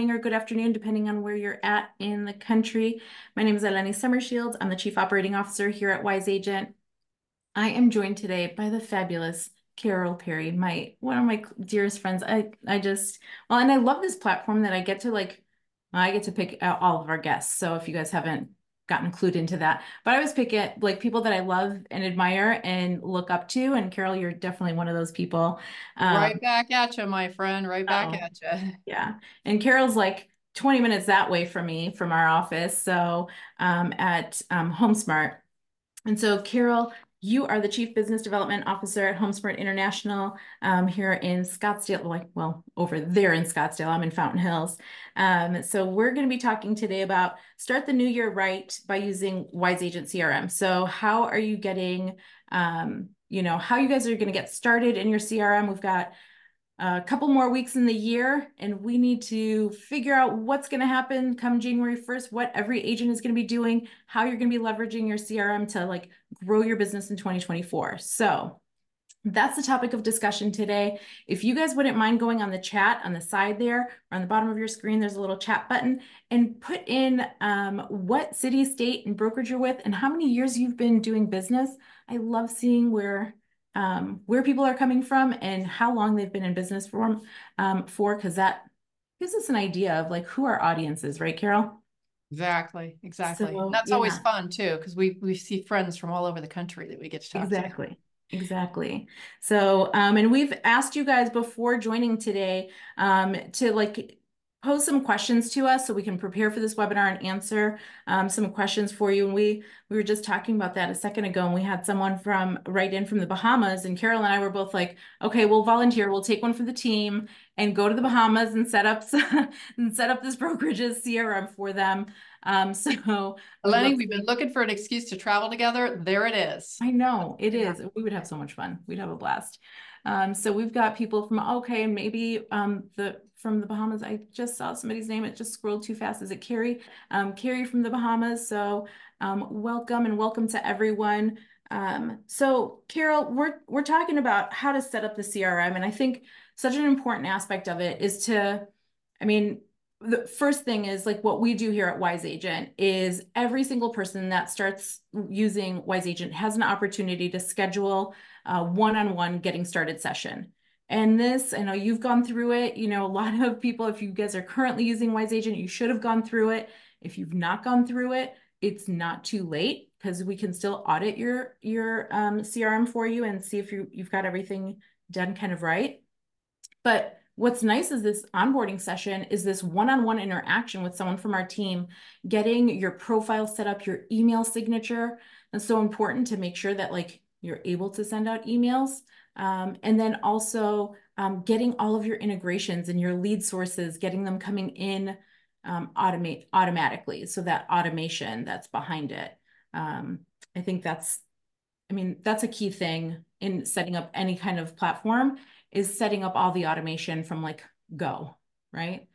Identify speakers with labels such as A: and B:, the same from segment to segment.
A: morning or good afternoon, depending on where you're at in the country. My name is Eleni Sommerschields. I'm the Chief Operating Officer here at Wise Agent. I am joined today by the fabulous Carol Perry, my one of my dearest friends. I I just well, and I love this platform that I get to like I get to pick out all of our guests. So if you guys haven't gotten clued into that. But I was picking like people that I love and admire and look up to. And Carol, you're definitely one of those people.
B: Um, right back at you, my friend. Right back oh, at you.
A: Yeah. And Carol's like 20 minutes that way from me from our office. So um, at um, HomeSmart. And so Carol you are the Chief Business Development Officer at HomeSmart International um, here in Scottsdale, like, well, over there in Scottsdale. I'm in Fountain Hills. Um, so we're going to be talking today about start the new year right by using Wise Agent CRM. So how are you getting, um, you know, how you guys are going to get started in your CRM? We've got a couple more weeks in the year and we need to figure out what's going to happen come January 1st, what every agent is going to be doing, how you're going to be leveraging your CRM to like grow your business in 2024. So that's the topic of discussion today. If you guys wouldn't mind going on the chat on the side there or on the bottom of your screen, there's a little chat button and put in um, what city, state, and brokerage you're with and how many years you've been doing business. I love seeing where um, where people are coming from and how long they've been in business for, um, for, because that gives us an idea of like who our audience is, right, Carol?
B: Exactly, exactly. So, that's yeah. always fun too, because we we see friends from all over the country that we get to talk
A: exactly.
B: to.
A: Exactly. So, um, and we've asked you guys before joining today um, to like pose some questions to us so we can prepare for this webinar and answer um, some questions for you. And we we were just talking about that a second ago, and we had someone from right in from the Bahamas, and Carol and I were both like, okay, we'll volunteer, we'll take one for the team and go to the Bahamas and set up and set up this brokerage's CRM for them. Um, so
B: Lenny, we've been looking for an excuse to travel together. There it is.
A: I know it is. We would have so much fun. We'd have a blast. Um, so we've got people from okay, maybe um, the from the Bahamas. I just saw somebody's name. It just scrolled too fast. Is it Carrie? Um, Carrie from the Bahamas. So um, welcome and welcome to everyone. Um, so Carol, we're we're talking about how to set up the CRM, and I think such an important aspect of it is to, I mean, the first thing is like what we do here at Wise Agent is every single person that starts using Wise Agent has an opportunity to schedule one-on-one getting started session. And this, I know you've gone through it. You know, a lot of people, if you guys are currently using Wise Agent, you should have gone through it. If you've not gone through it, it's not too late because we can still audit your your um, CRM for you and see if you you've got everything done kind of right. But what's nice is this onboarding session is this one-on-one interaction with someone from our team, getting your profile set up, your email signature. That's so important to make sure that like you're able to send out emails. Um, and then also um, getting all of your integrations and your lead sources, getting them coming in um, automate automatically. So that automation that's behind it. Um, I think that's, I mean, that's a key thing in setting up any kind of platform is setting up all the automation from like go, right?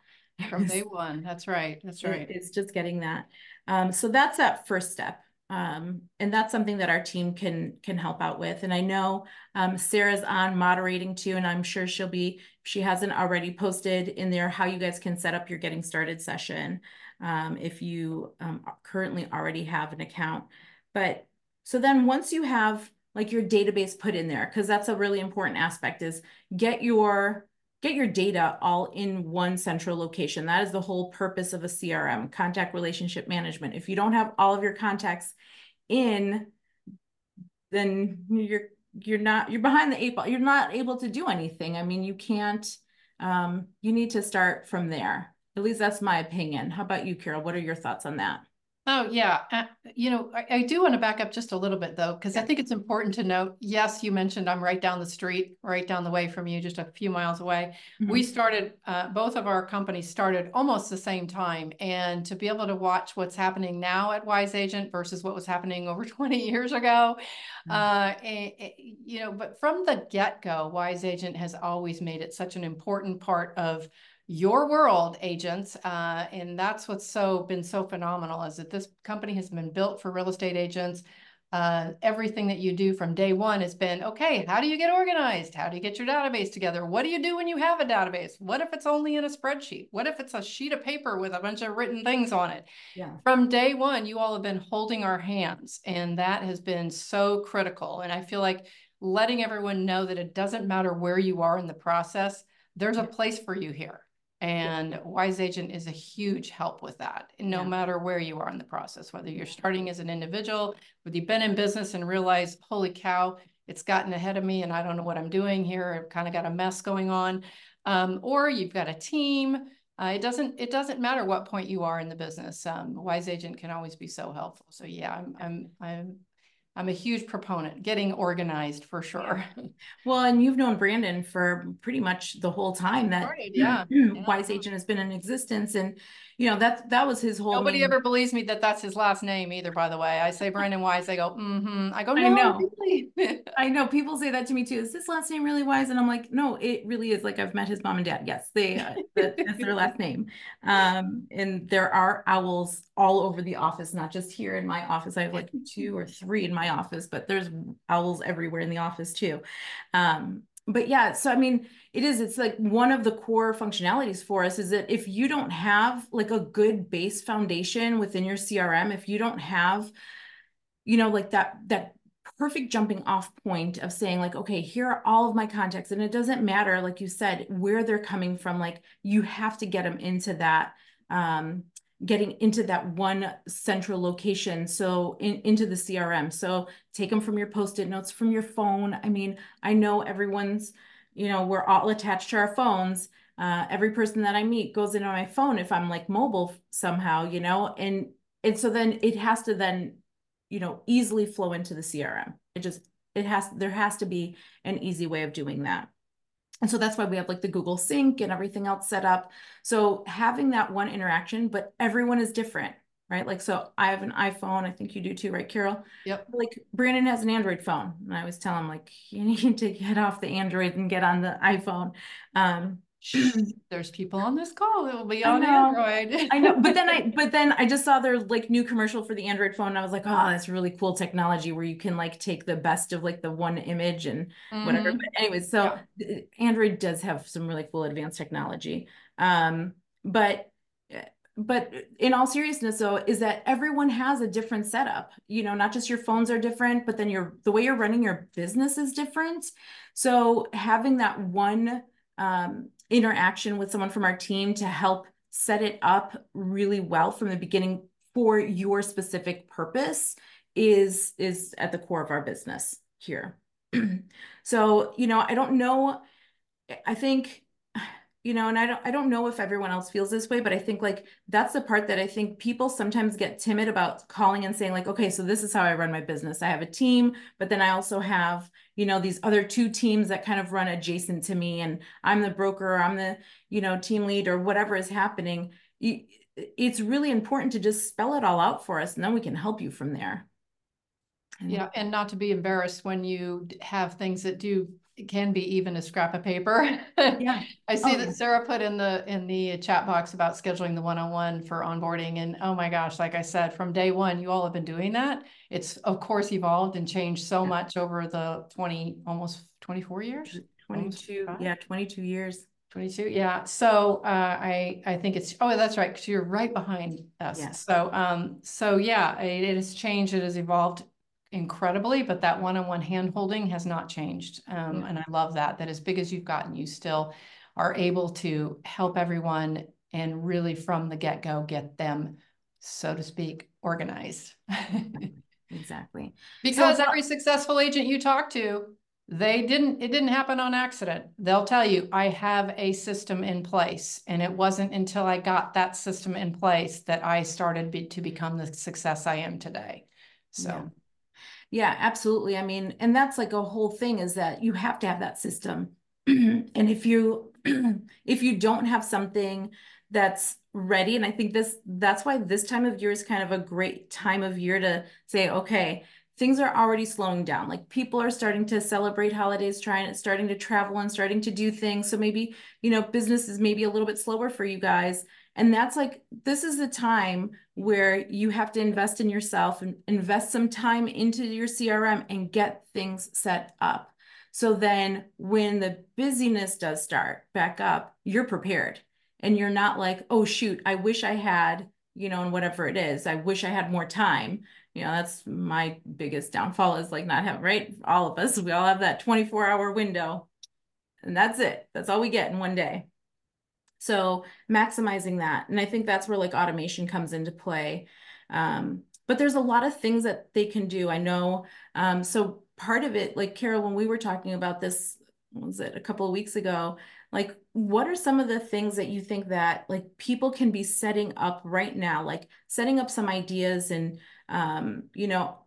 B: From day one. That's right. That's right.
A: It's just getting that. Um, so that's that first step. Um, and that's something that our team can can help out with. And I know um, Sarah's on moderating too, and I'm sure she'll be, she hasn't already posted in there how you guys can set up your getting started session um, if you um, currently already have an account. But so then once you have like your database put in there, because that's a really important aspect is get your get your data all in one central location. That is the whole purpose of a CRM, contact relationship management. If you don't have all of your contacts in, then you're you're not you're behind the eight ball. You're not able to do anything. I mean, you can't. Um, you need to start from there. At least that's my opinion. How about you, Carol? What are your thoughts on that?
B: Oh, yeah. Uh, you know, I, I, do want to back up just a little bit, though, because yeah. I think it's important to note. Yes, you mentioned I'm right down the street, right down the way from you, just a few miles away. Mm-hmm. We started, uh, both of our companies started almost the same time. And to be able to watch what's happening now at Wise Agent versus what was happening over 20 years ago, mm-hmm. uh, and, and, you know, but from the get go, Wise Agent has always made it such an important part of your world agents uh, and that's what's so been so phenomenal is that this company has been built for real estate agents uh, everything that you do from day one has been, okay, how do you get organized? How do you get your database together? What do you do when you have a database? What if it's only in a spreadsheet? What if it's a sheet of paper with a bunch of written things on it?
A: Yeah.
B: From day one, you all have been holding our hands, and that has been so critical. And I feel like letting everyone know that it doesn't matter where you are in the process, there's a place for you here. And Wise Agent is a huge help with that, no
A: Yeah.
B: matter where you are in the process, whether you're starting as an individual, whether you've been in business and realize, holy cow, it's gotten ahead of me and I don't know what I'm doing here. I've kind of got a mess going on. Um, or you've got a team. Uh, it doesn't it doesn't matter what point you are in the business. Um, Wise Agent can always be so helpful. So yeah, I'm I'm I'm I'm a huge proponent getting organized for sure.
A: Well, and you've known Brandon for pretty much the whole time that
B: Started, yeah,
A: Wise Agent has been in existence, and you know that that was his whole.
B: Nobody
A: main-
B: ever believes me that that's his last name either, by the way. I say Brandon Wise, they go, mm-hmm. I go, no, I
A: know.
B: really."
A: I know people say that to me too. Is this last name really Wise? And I'm like, no, it really is. Like I've met his mom and dad. Yes, they uh, that's their last name. Um, and there are owls all over the office, not just here in my office. I have like two or three in my office, but there's owls everywhere in the office too. Um, but yeah, so I mean, it is, it's like one of the core functionalities for us is that if you don't have like a good base foundation within your CRM, if you don't have, you know, like that, that perfect jumping off point of saying like, okay, here are all of my contacts. And it doesn't matter, like you said, where they're coming from, like you have to get them into that, um, getting into that one central location. So in, into the CRM. So take them from your post-it notes from your phone. I mean, I know everyone's, you know, we're all attached to our phones. Uh, every person that I meet goes in on my phone if I'm like mobile somehow, you know, and and so then it has to then, you know, easily flow into the CRM. It just it has there has to be an easy way of doing that. And so that's why we have like the Google Sync and everything else set up. So having that one interaction, but everyone is different, right? Like, so I have an iPhone. I think you do too, right, Carol?
B: Yep.
A: Like Brandon has an Android phone. And I always tell him like, you need to get off the Android and get on the iPhone. Um,
B: There's people on this call that will be on
A: know.
B: Android.
A: I know, but then I, but then I just saw their like new commercial for the Android phone. And I was like, oh, that's really cool technology where you can like take the best of like the one image and whatever.
B: Mhm.
A: But anyways, so uh, Android does have some really cool advanced technology. Um, but but in all seriousness though is that everyone has a different setup you know not just your phones are different but then your the way you're running your business is different so having that one um, interaction with someone from our team to help set it up really well from the beginning for your specific purpose is is at the core of our business here. So you know i don't know i think you know and i don't i don't know if everyone else feels this way but i think like that's the part that i think people sometimes get timid about calling and saying like okay so this is how i run my business. I have a team but then i also have you know these other two teams that kind of run adjacent to me and i'm the broker i'm the you know team lead or whatever is happening. It's really important to just spell it all out for us and then we can help you from there.
B: Yeah, and not to be embarrassed when you have things that do, it can be even a scrap of paper.
A: yeah
B: I see
A: Oh, yeah.
B: that Sarah put in the, in the chat box about scheduling the one-on-one for onboarding and oh my gosh, like I said, from day one, you all have been doing that. It's of course evolved and changed so
A: Yeah.
B: much over the twenty, almost twenty-four years?
A: 22
B: 25?
A: yeah 22 years
B: Twenty-two, yeah. So uh, I I think it's oh that's right because you're right behind us.
A: Yes.
B: So um so yeah, it, it has changed. It has evolved incredibly, but that one-on-one hand holding has not changed. Um,
A: Yeah.
B: and I love that. That as big as you've gotten, you still are able to help everyone and really from the get-go get them, so to speak, organized.
A: exactly
B: Because
A: So-
B: every successful agent you talk to, they didn't, it didn't happen on accident. They'll tell you, I have a system in place. And it wasn't until I got that system in place that I started be, to become the success I am today. So,
A: Yeah, absolutely. I mean, and that's like a whole thing is that you have to have that system. and if you if you don't have something that's ready, and I think this that's why this time of year is kind of a great time of year to say, okay, things are already slowing down. Like people are starting to celebrate holidays, trying starting to travel and starting to do things. So maybe, you know, business is maybe a little bit slower for you guys. And that's like, this is the time where you have to invest in yourself and invest some time into your CRM and get things set up. So then when the busyness does start back up, you're prepared and you're not like, oh, shoot, I wish I had, you know, and whatever it is, I wish I had more time. You know, that's my biggest downfall is like not have, right? All of us, we all have that 24 hour window and that's it. That's all we get in one day. So maximizing that. And I think that's where like automation comes into play. Um, but there's a lot of things that they can do. I know. Um, so part of it, like Carol, when we were talking about this, was it a couple of weeks ago? Like, what are some of the things that you think that like people can be setting up right now, like setting up some ideas and, um, you know,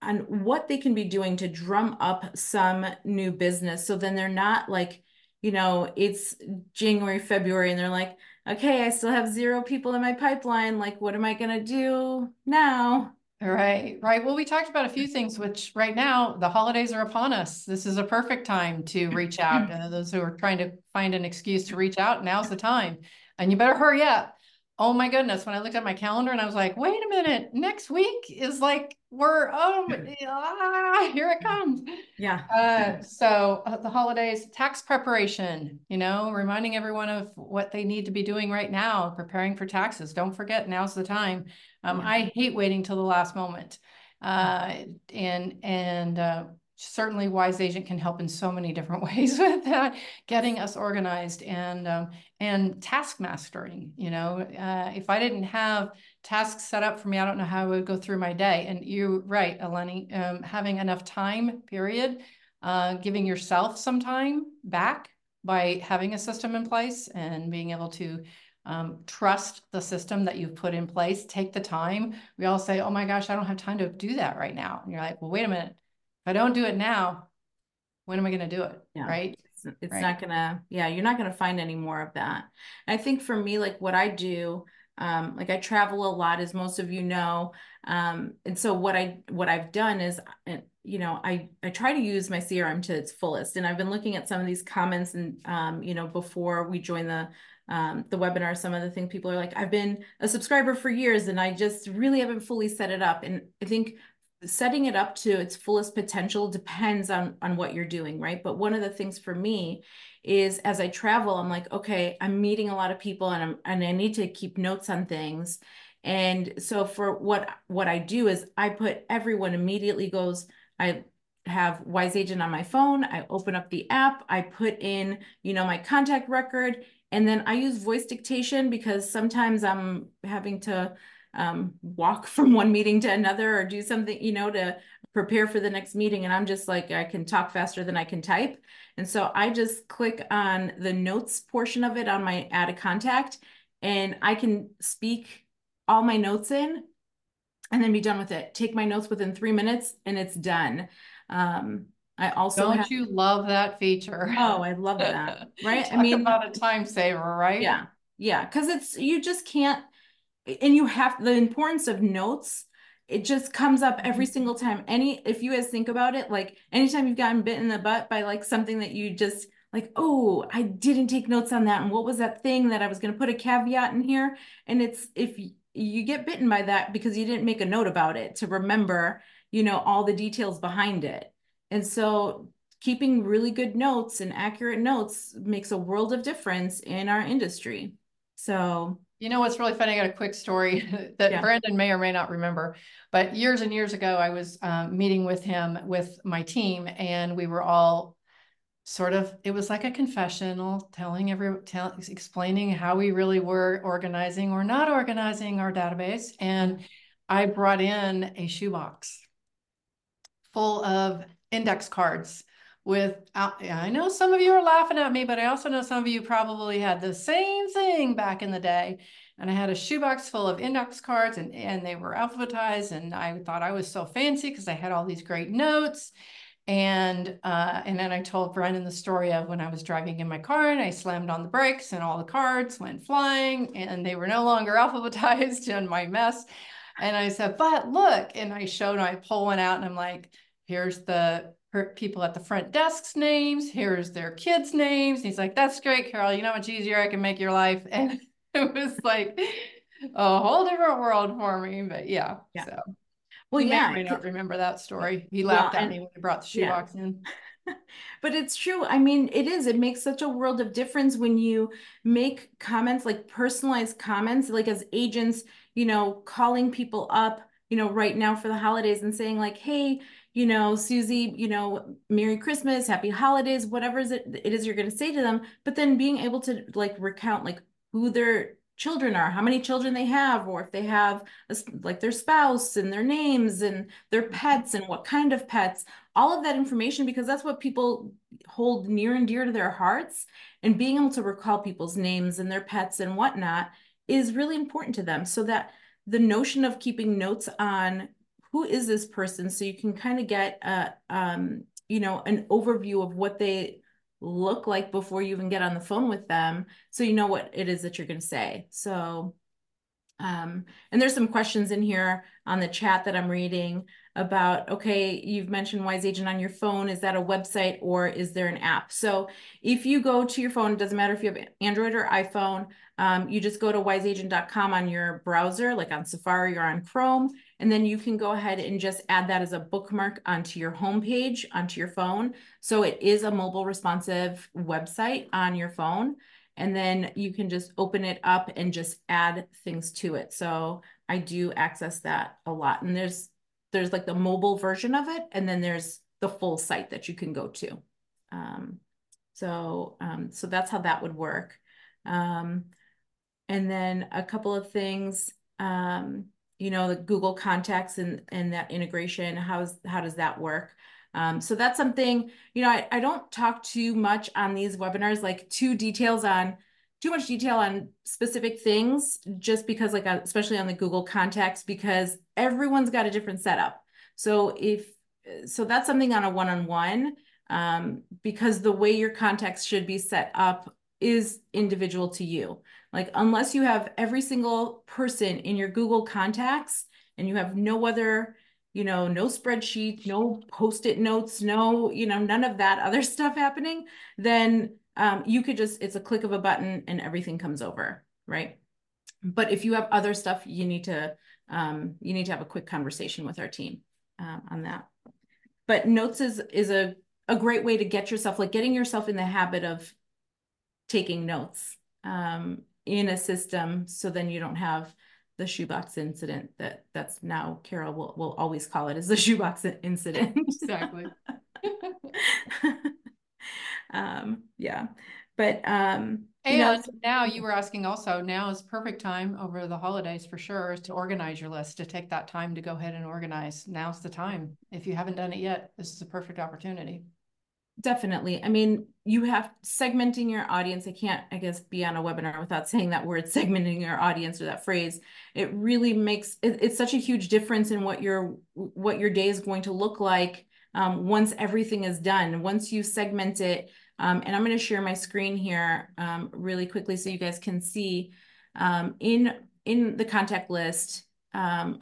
A: on what they can be doing to drum up some new business. So then they're not like, you know, it's January, February, and they're like, okay, I still have zero people in my pipeline. Like, what am I going to do now?
B: Right, right. Well, we talked about a few things, which right now the holidays are upon us. This is a perfect time to reach out. Uh, those who are trying to find an excuse to reach out, now's the time. And you better hurry up oh my goodness, when I looked at my calendar and I was like, wait a minute, next week is like, we're, oh, ah, here it comes.
A: Yeah.
B: Uh, so uh, the holidays, tax preparation, you know, reminding everyone of what they need to be doing right now, preparing for taxes. Don't forget, now's the time. Um, yeah. I hate waiting till the last moment. Uh, and, and, uh, certainly wise agent can help in so many different ways with that getting us organized and um, and task mastering you know? Uh, if i didn't have tasks set up for me i don't know how i would go through my day. And you're right eleni um, having enough time period uh, giving yourself some time back by having a system in place and being able to um, trust the system that you've put in place take the time. We all say oh my gosh i don't have time to do that right now. And you're like well wait a minute I don't do it now, when am I going to do it? Yeah. Right.
A: It's, it's right. not going to, yeah, you're not going to find any more of that. And I think for me, like what I do, um, like I travel a lot, as most of you know. Um, and so what I, what I've done is, uh, you know, I, I try to use my CRM to its fullest. And I've been looking at some of these comments and, um, you know, before we join the, um, the webinar, some of the things people are like, I've been a subscriber for years and I just really haven't fully set it up. And I think setting it up to its fullest potential depends on on what you're doing right? But one of the things for me is as i travel i'm like okay i'm meeting a lot of people and i'm and i need to keep notes on things. And so for what what i do is i put everyone immediately goes i have wise agent on my phone. I open up the app. I put in you know my contact record. And then i use voice dictation because sometimes i'm having to um, walk from one meeting to another or do something, you know, to prepare for the next meeting. And I'm just like, I can talk faster than I can type. And so I just click on the notes portion of it on my add a contact and I can speak all my notes in and then be done with it. Take my notes within three minutes and it's done. Um, I also
B: don't
A: have,
B: you love that feature?
A: Oh, I love that. Right. I mean,
B: about a time saver, right?
A: Yeah. Yeah. Cause it's, you just can't, and you have the importance of notes it just comes up every mm-hmm. single time. Any if you guys think about it like anytime you've gotten bit in the butt by like something that you just like oh i didn't take notes on that and what was that thing that i was going to put a caveat in here? And it's if you get bitten by that because you didn't make a note about it to remember you know all the details behind it. And so keeping really good notes and accurate notes makes a world of difference in our industry. So
B: you know what's really funny? I got a quick story that yeah. Brandon may or may not remember. But years and years ago, I was um, meeting with him with my team, and we were all sort of it was like a confessional telling every tell, explaining how we really were organizing or not organizing our database and i brought in a shoebox full of index cards with I know some of you are laughing at me, but I also know some of you probably had the same thing back in the day. And I had a shoebox full of index cards and, and they were alphabetized. And I thought I was so fancy because I had all these great notes. And uh, and then I told Brandon the story of when I was driving in my car and I slammed on the brakes and all the cards went flying and they were no longer alphabetized in my mess. And I said, but look, and I showed, I pull one out and I'm like, here's the her people at the front desk's names. Here's their kids' names. And he's like, that's great, Carol. You know how much easier I can make your life. And it was like a whole different world for me. But yeah,
A: Yeah.
B: so
A: Well,
B: or
A: yeah, c-
B: not remember that story. He
A: Well,
B: laughed at me when he brought the
A: yeah.
B: shoebox in.
A: But it's true. I mean, it is. It makes such a world of difference when you make comments like personalized comments, like as agents, you know, calling people up, you know, right now for the holidays and saying like, hey, you know, Susie, you know, Merry Christmas, Happy Holidays, whatever is it, it is you're going to say to them, but then being able to like recount like who their children are, how many children they have, or if they have a like their spouse and their names and their pets and what kind of pets all of that information because that's what people hold near and dear to their hearts and being able to recall people's names and their pets and whatnot is really important to them. So that the notion of keeping notes on who is this person so you can kind of get a um, you know an overview of what they look like before you even get on the phone with them so you know what it is that you're going to say so um, and there's some questions in here on the chat that I'm reading about, okay, you've mentioned Wise Agent on your phone. Is that a website or is there an app? So if you go to your phone, it doesn't matter if you have Android or iPhone, um, you just go to wiseagent.com on your browser, like on Safari or on Chrome, and then you can go ahead and just add that as a bookmark onto your homepage, onto your phone. So it is a mobile responsive website on your phone and then you can just open it up and just add things to it. So I do access that a lot. And there's there's like the mobile version of it, and then there's the full site that you can go to. Um, so um, so that's how that would work. Um, and then a couple of things, um, you know, the Google Contacts and and that integration. How's how does that work? Um, so that's something, you know, I, I don't talk too much on these webinars, like too details on too much detail on specific things, just because like, uh, especially on the Google contacts, because everyone's got a different setup. So if, so that's something on a one-on-one, um, because the way your contacts should be set up is individual to you. Like unless you have every single person in your Google contacts and you have no other you know, no spreadsheet, no post-it notes, no, you know, none of that other stuff happening, then um, you could just, it's a click of a button and everything comes over, right? But if you have other stuff, you need to, um, you need to have a quick conversation with our team um, on that. But notes is, is a, a great way to get yourself, like getting yourself in the habit of taking notes um, in a system. So then you don't have the shoebox incident that that's now Carol will, will always call it as the shoebox incident.
B: Exactly.
A: um, yeah, but um, you
B: And
A: know,
B: now you were asking also, now is perfect time over the holidays for sure is to organize your list, to take that time to go ahead and organize. Now's the time. If you haven't done it yet, this is a perfect opportunity.
A: Definitely. I mean, you have segmenting your audience. I can't, I guess, be on a webinar without saying that word segmenting your audience or that phrase. It really makes it, it's such a huge difference in what your what your day is going to look like um, once everything is done. Once you segment it, um, and I'm going to share my screen here um, really quickly so you guys can see um, in in the contact list. Um,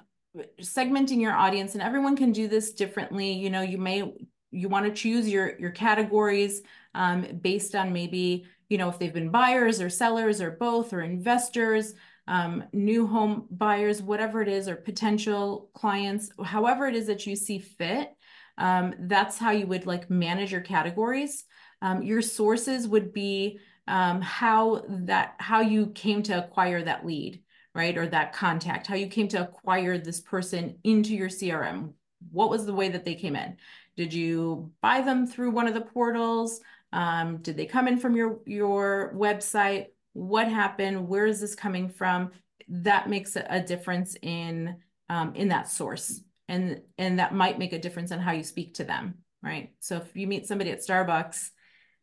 A: segmenting your audience and everyone can do this differently you know you may you want to choose your your categories um, based on maybe you know if they've been buyers or sellers or both or investors um, new home buyers whatever it is or potential clients however it is that you see fit um, that's how you would like manage your categories. Um, your sources would be um, how that how you came to acquire that lead right or that contact how you came to acquire this person into your crm what was the way that they came in did you buy them through one of the portals? Um, did they come in from your, your website? What happened? Where is this coming from? That makes a difference in, um, in that source. And, and that might make a difference in how you speak to them, right? So if you meet somebody at Starbucks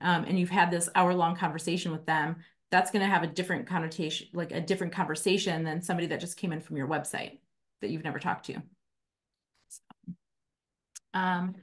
A: um, and you've had this hour long conversation with them, that's going to have a different connotation, like a different conversation than somebody that just came in from your website that you've never talked to. So, um,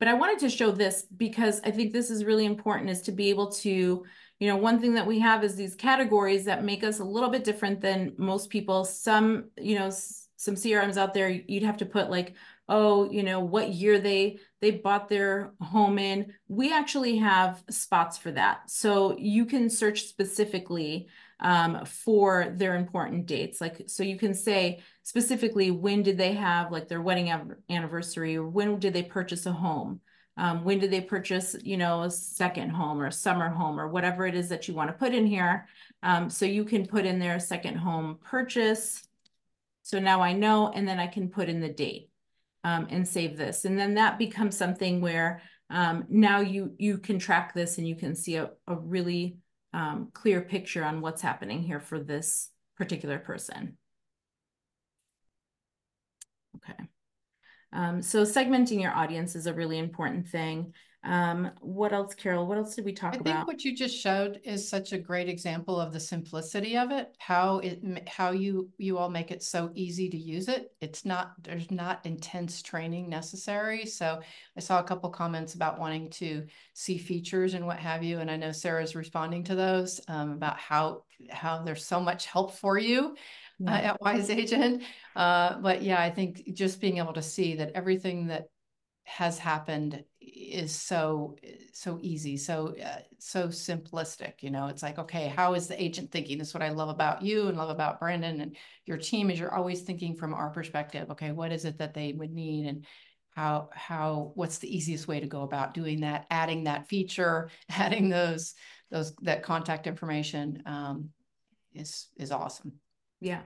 A: but I wanted to show this because I think this is really important is to be able to, you know, one thing that we have is these categories that make us a little bit different than most people. Some, you know, some CRMs out there, you'd have to put like, oh, you know, what year they they bought their home in. We actually have spots for that. So you can search specifically um, for their important dates. Like, so you can say specifically when did they have like their wedding anniversary or when did they purchase a home? Um, when did they purchase, you know, a second home or a summer home or whatever it is that you want to put in here. Um, so you can put in there second home purchase. So now I know, and then I can put in the date um, and save this. And then that becomes something where um, now you, you can track this and you can see a, a really um, clear picture on what's happening here for this particular person. Okay. Um, so segmenting your audience is a really important thing. Um, what else, Carol? What else did we talk
B: I
A: about?
B: I think what you just showed is such a great example of the simplicity of it. How it, how you you all make it so easy to use it. It's not there's not intense training necessary. So I saw a couple comments about wanting to see features and what have you, and I know Sarah's responding to those um, about how how there's so much help for you. Uh, at Wise Agent. Uh, but yeah, I think just being able to see that everything that has happened is so so easy so uh, so simplistic you know? It's like okay how is the agent thinking? This is what i love about you and love about brandon and your team is you're always thinking from our perspective okay what is it that they would need and how how what's the easiest way to go about doing that? Adding that feature adding those those that contact information um, is is awesome.
A: Yeah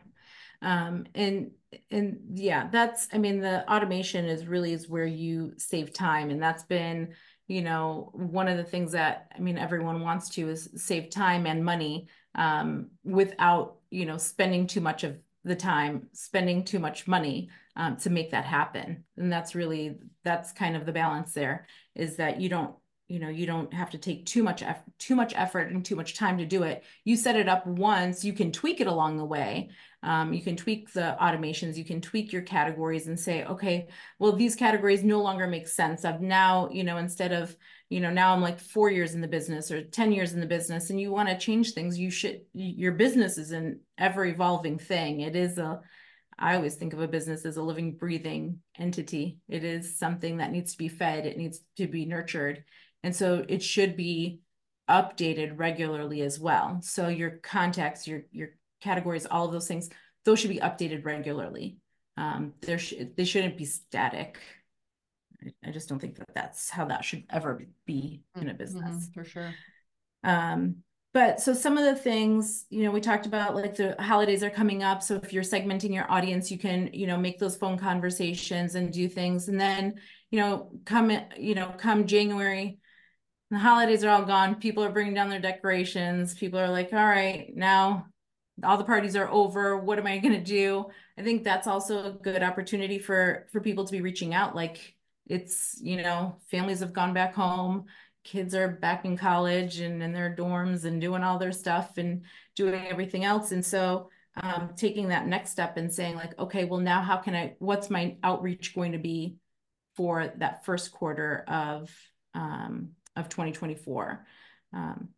A: um, and and yeah, that's I mean the automation is really is where you save time, and that's been you know one of the things that I mean everyone wants to is save time and money um, without you know spending too much of the time spending too much money um, to make that happen. And that's really that's kind of the balance there is that you don't you know you don't have to take too much effort too much effort and too much time to do it. You set it up once you can tweak it along the way. Um, you can tweak the automations you can tweak your categories and say okay well these categories no longer make sense. I've now you know instead of you know now i'm like four years in the business or 10 years in the business and you want to change things you should your business is an ever evolving thing. It is a I always think of a business as a living, breathing entity. It is something that needs to be fed, it needs to be nurtured. And so it should be updated regularly as well. So your contacts, your your categories, all of those things, those should be updated regularly. Um, there sh they shouldn't be static. I, I, just don't think that that's how that should ever be in a mm-hmm, business.
B: Mm -hmm, for sure.
A: Um, but so some of the things, you know, we talked about like the holidays are coming up. So if you're segmenting your audience, you can, you know, make those phone conversations and do things. And then, you know, come, you know, come January, the holidays are all gone. People are bringing down their decorations. People are like, all right, now all the parties are over. What am I going to do? I think that's also a good opportunity for for people to be reaching out. Like it's, you know, families have gone back home. Kids are back in college and in their dorms and doing all their stuff and doing everything else. And so um, taking that next step and saying like, okay, well now how can I, what's my outreach going to be for that first quarter of um, of 2024. Um,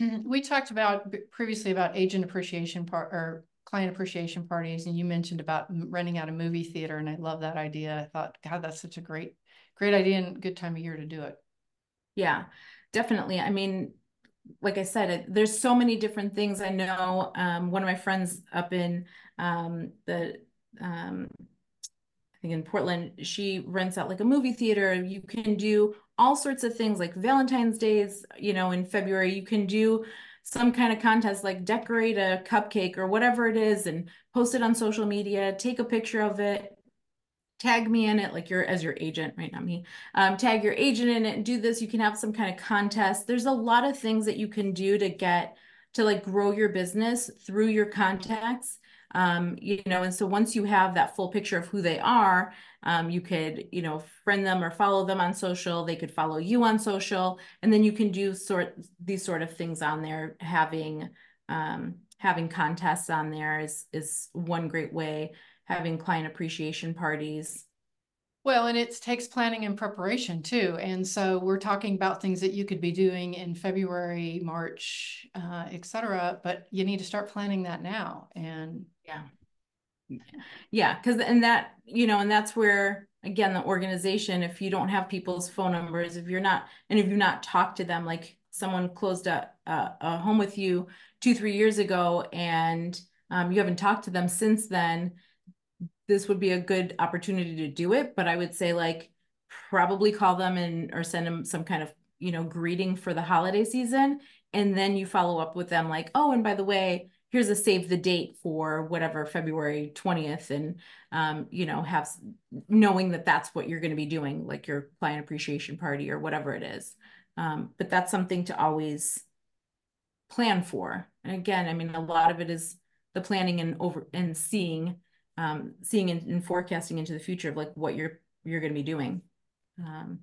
B: mm-hmm. we talked about previously about agent appreciation part or client appreciation parties, and you mentioned about renting out a movie theater, and I love that idea. I thought, God, that's such a great, great idea and good time of year to do it.
A: Yeah, definitely. I mean, like I said, it, there's so many different things. I know um, one of my friends up in um, the um, I think in Portland, she rents out like a movie theater. You can do all sorts of things like Valentine's Days, you know, in February, you can do some kind of contest like decorate a cupcake or whatever it is and post it on social media, take a picture of it, tag me in it like you're as your agent, right? Not me. Um, tag your agent in it and do this. You can have some kind of contest. There's a lot of things that you can do to get to like grow your business through your contacts um, you know, and so once you have that full picture of who they are, um, you could, you know, friend them or follow them on social. They could follow you on social, and then you can do sort these sort of things on there. Having um, having contests on there is is one great way. Having client appreciation parties.
B: Well, and it takes planning and preparation too. And so we're talking about things that you could be doing in February, March, uh, et cetera, but you need to start planning that now. And
A: yeah. Yeah. Cause, and that, you know, and that's where, again, the organization, if you don't have people's phone numbers, if you're not, and if you've not talked to them, like someone closed a, a, a home with you two, three years ago and um, you haven't talked to them since then, this would be a good opportunity to do it. But I would say like probably call them and or send them some kind of you know greeting for the holiday season. And then you follow up with them like oh and by the way here's a save the date for whatever february 20th and um, you know have knowing that that's what you're going to be doing like your client appreciation party or whatever it is. Um, but that's something to always plan for. And again i mean a lot of it is the planning and over and seeing um, seeing and, forecasting into the future of like what you're you're going to be doing um,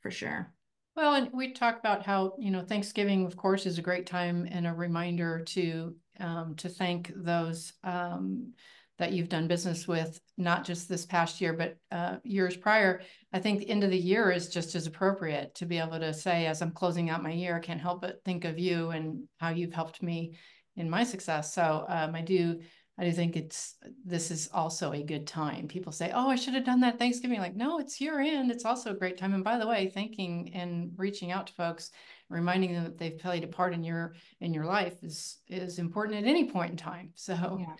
A: for sure.
B: Well, and we talked about how you know Thanksgiving, of course, is a great time and a reminder to um, to thank those um, that you've done business with, not just this past year, but uh, years prior. I think the end of the year is just as appropriate to be able to say, as I'm closing out my year, I can't help but think of you and how you've helped me in my success. So um, I do I do think it's this is also a good time. People say, "Oh, I should have done that Thanksgiving." Like, no, it's year end. It's also a great time. And by the way, thanking and reaching out to folks, reminding them that they've played a part in your in your life is is important at any point in time. So.
A: Yeah.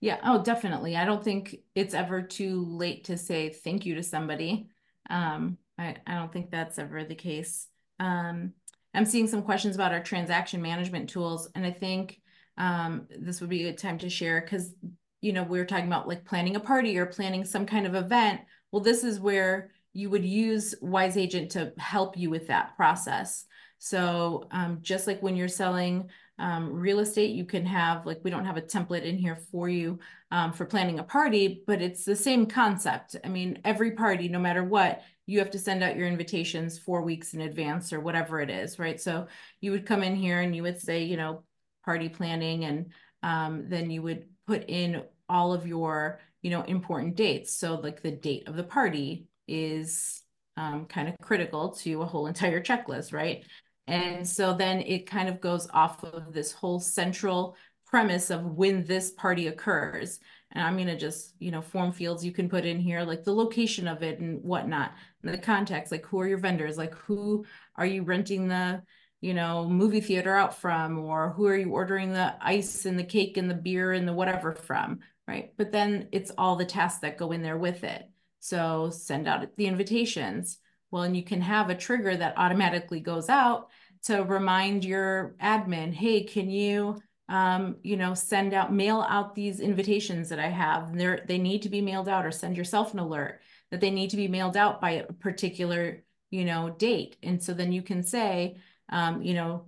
A: Yeah. Oh, definitely. I don't think it's ever too late to say thank you to somebody. Um, I, I don't think that's ever the case. Um, I'm seeing some questions about our transaction management tools, and I think um, this would be a good time to share because, you know, we were talking about like planning a party or planning some kind of event. Well, this is where you would use Wise Agent to help you with that process. So um, just like when you're selling um, real estate, you can have like, we don't have a template in here for you um, for planning a party, but it's the same concept. I mean, every party, no matter what, you have to send out your invitations four weeks in advance or whatever it is, right? So you would come in here and you would say, you know, party planning and um, then you would put in all of your you know important dates. So like the date of the party is um, kind of critical to a whole entire checklist right? And so then it kind of goes off of this whole central premise of when this party occurs. And i'm going to just you know form fields you can put in here like the location of it and whatnot and the context like who are your vendors? Like who are you renting the you know, movie theater out from, or who are you ordering the ice and the cake and the beer and the whatever from, right? But then it's all the tasks that go in there with it. So send out the invitations. Well, and you can have a trigger that automatically goes out to remind your admin, hey, can you, um, you know, send out, mail out these invitations that I have. They're, they need to be mailed out or send yourself an alert that they need to be mailed out by a particular, you know, date. And so then you can say, um, you know,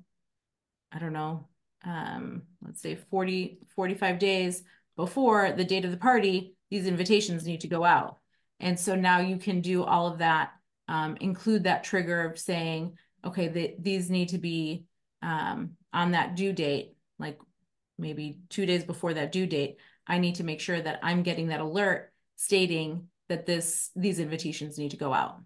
A: I don't know, um, let's say 40, 45 days before the date of the party, these invitations need to go out. And so now you can do all of that, um, include that trigger of saying, okay, the, these need to be um, on that due date, like maybe two days before that due date. I need to make sure that I'm getting that alert stating that this these invitations need to go out.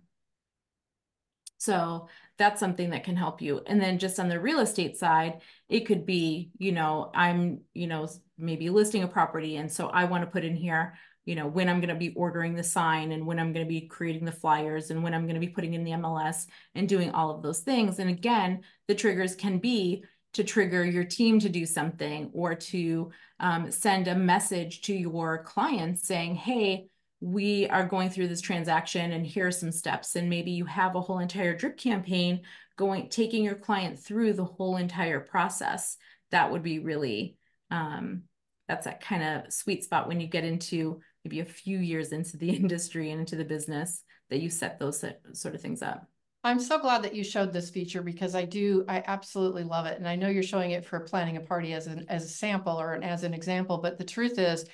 A: So that's something that can help you. And then just on the real estate side, it could be, you know, I'm, you know, maybe listing a property. And so I want to put in here, you know, when I'm going to be ordering the sign and when I'm going to be creating the flyers and when I'm going to be putting in the MLS and doing all of those things. And again, the triggers can be to trigger your team to do something or to um, send a message to your clients saying, hey, we are going through this transaction and here are some steps. And maybe you have a whole entire drip campaign going taking your client through the whole entire process. That would be really um, that's that kind of sweet spot when you get into maybe a few years into the industry and into the business that you set those sort of things up.
B: I'm so glad that you showed this feature because I do, I absolutely love it. And I know you're showing it for planning a party as an as a sample or as an example, but the truth is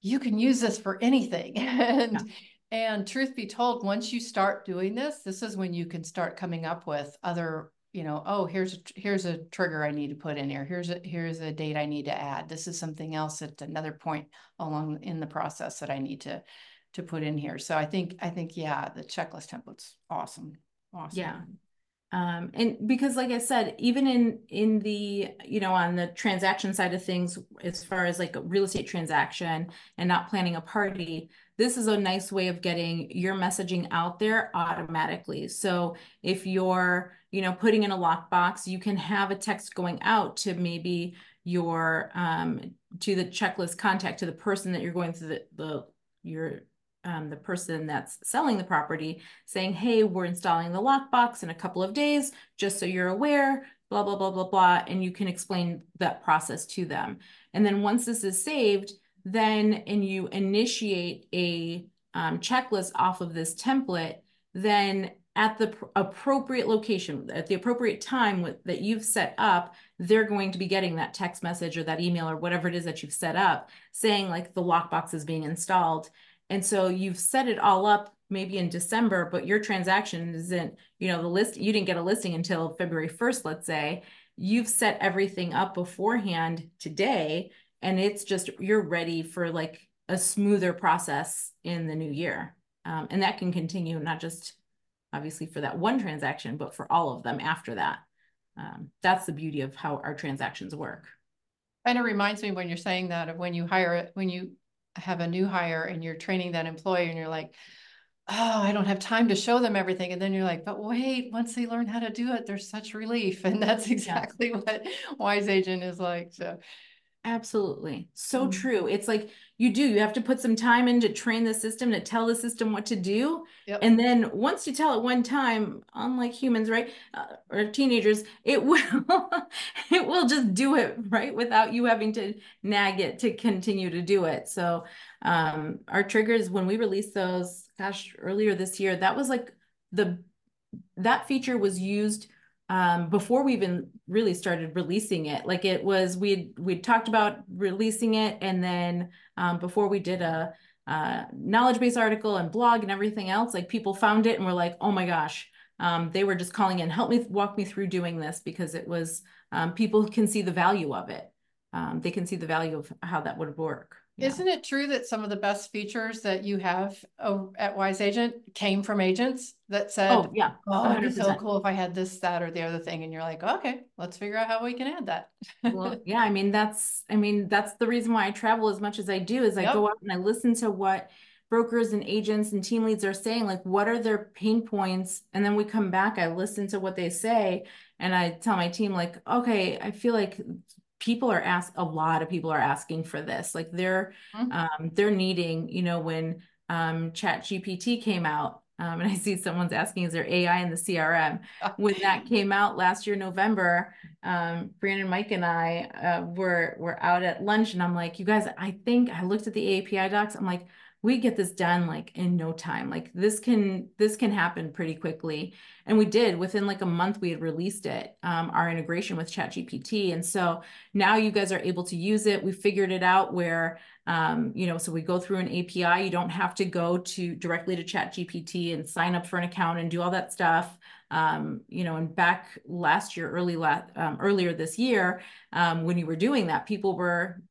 B: you can use this for anything. and yeah. and truth be told, once you start doing this, this is when you can start coming up with other, you know, oh, here's a here's a trigger I need to put in here. Here's a here's a date I need to add. This is something else at another point along in the process that I need to to put in here. So I think I think yeah, the checklist template's awesome. Awesome.
A: Yeah. Um, and because like I said, even in in the, you know, on the transaction side of things, as far as like a real estate transaction and not planning a party, this is a nice way of getting your messaging out there automatically. So if you're, you know, putting in a lockbox, you can have a text going out to maybe your um to the checklist contact to the person that you're going through the, the your um, the person that's selling the property saying, hey, we're installing the lockbox in a couple of days, just so you're aware, blah, blah, blah, blah, blah. And you can explain that process to them. And then once this is saved, then and you initiate a um, checklist off of this template, then at the appropriate location, at the appropriate time with, that you've set up, they're going to be getting that text message or that email or whatever it is that you've set up saying like the lockbox is being installed. And so you've set it all up maybe in December, but your transaction isn't, you know, the list, you didn't get a listing until February 1st, let's say. You've set everything up beforehand today, and it's just, you're ready for like a smoother process in the new year. Um, and that can continue, not just obviously for that one transaction, but for all of them after that. Um, that's the beauty of how our transactions work.
B: And it reminds me when you're saying that of when you hire when you have a new hire and you're training that employee and you're like, oh, I don't have time to show them everything. And then you're like, but wait, once they learn how to do it, there's such relief. And that's exactly yeah. what Wise Agent is like. So
A: Absolutely. So mm-hmm. true. It's like you do, you have to put some time in to train the system, to tell the system what to do. Yep. And then once you tell it one time, unlike humans, right? Uh, or teenagers, it will, it will just do it, right? Without you having to nag it to continue to do it. So um, our triggers, when we released those, gosh, earlier this year, that was like the, that feature was used um, before we even really started releasing it. Like it was, we we'd talked about releasing it, and then um, before we did a, a knowledge base article and blog and everything else, like people found it and were like, oh my gosh, um, they were just calling in, help me walk me through doing this because it was um, people can see the value of it. Um, they can see the value of how that would work.
B: Yeah. Isn't it true that some of the best features that you have oh, at Wise Agent came from agents that said,
A: "Oh yeah,
B: oh, it'd be so cool if I had this, that, or the other thing," and you're like, "Okay, let's figure out how we can add that."
A: well, yeah, I mean that's, I mean that's the reason why I travel as much as I do is I yep. go out and I listen to what brokers and agents and team leads are saying, like what are their pain points, and then we come back, I listen to what they say, and I tell my team like, okay, I feel like people are asked a lot of people are asking for this like they're mm-hmm. um, they're needing you know when um, chat gpt came out um, and i see someone's asking is there ai in the crm when that came out last year november um, brandon mike and i uh, were were out at lunch and i'm like you guys i think i looked at the api docs i'm like we get this done like in no time. Like this can this can happen pretty quickly. And we did. Within like a month we had released it um, our integration with chat gpt and so now you guys are able to use it. We figured it out where um, you know so we go through an api you don't have to go to directly to chat gpt and sign up for an account and do all that stuff um, you know, and back last year, early la- um, earlier this year, um, when you were doing that, people were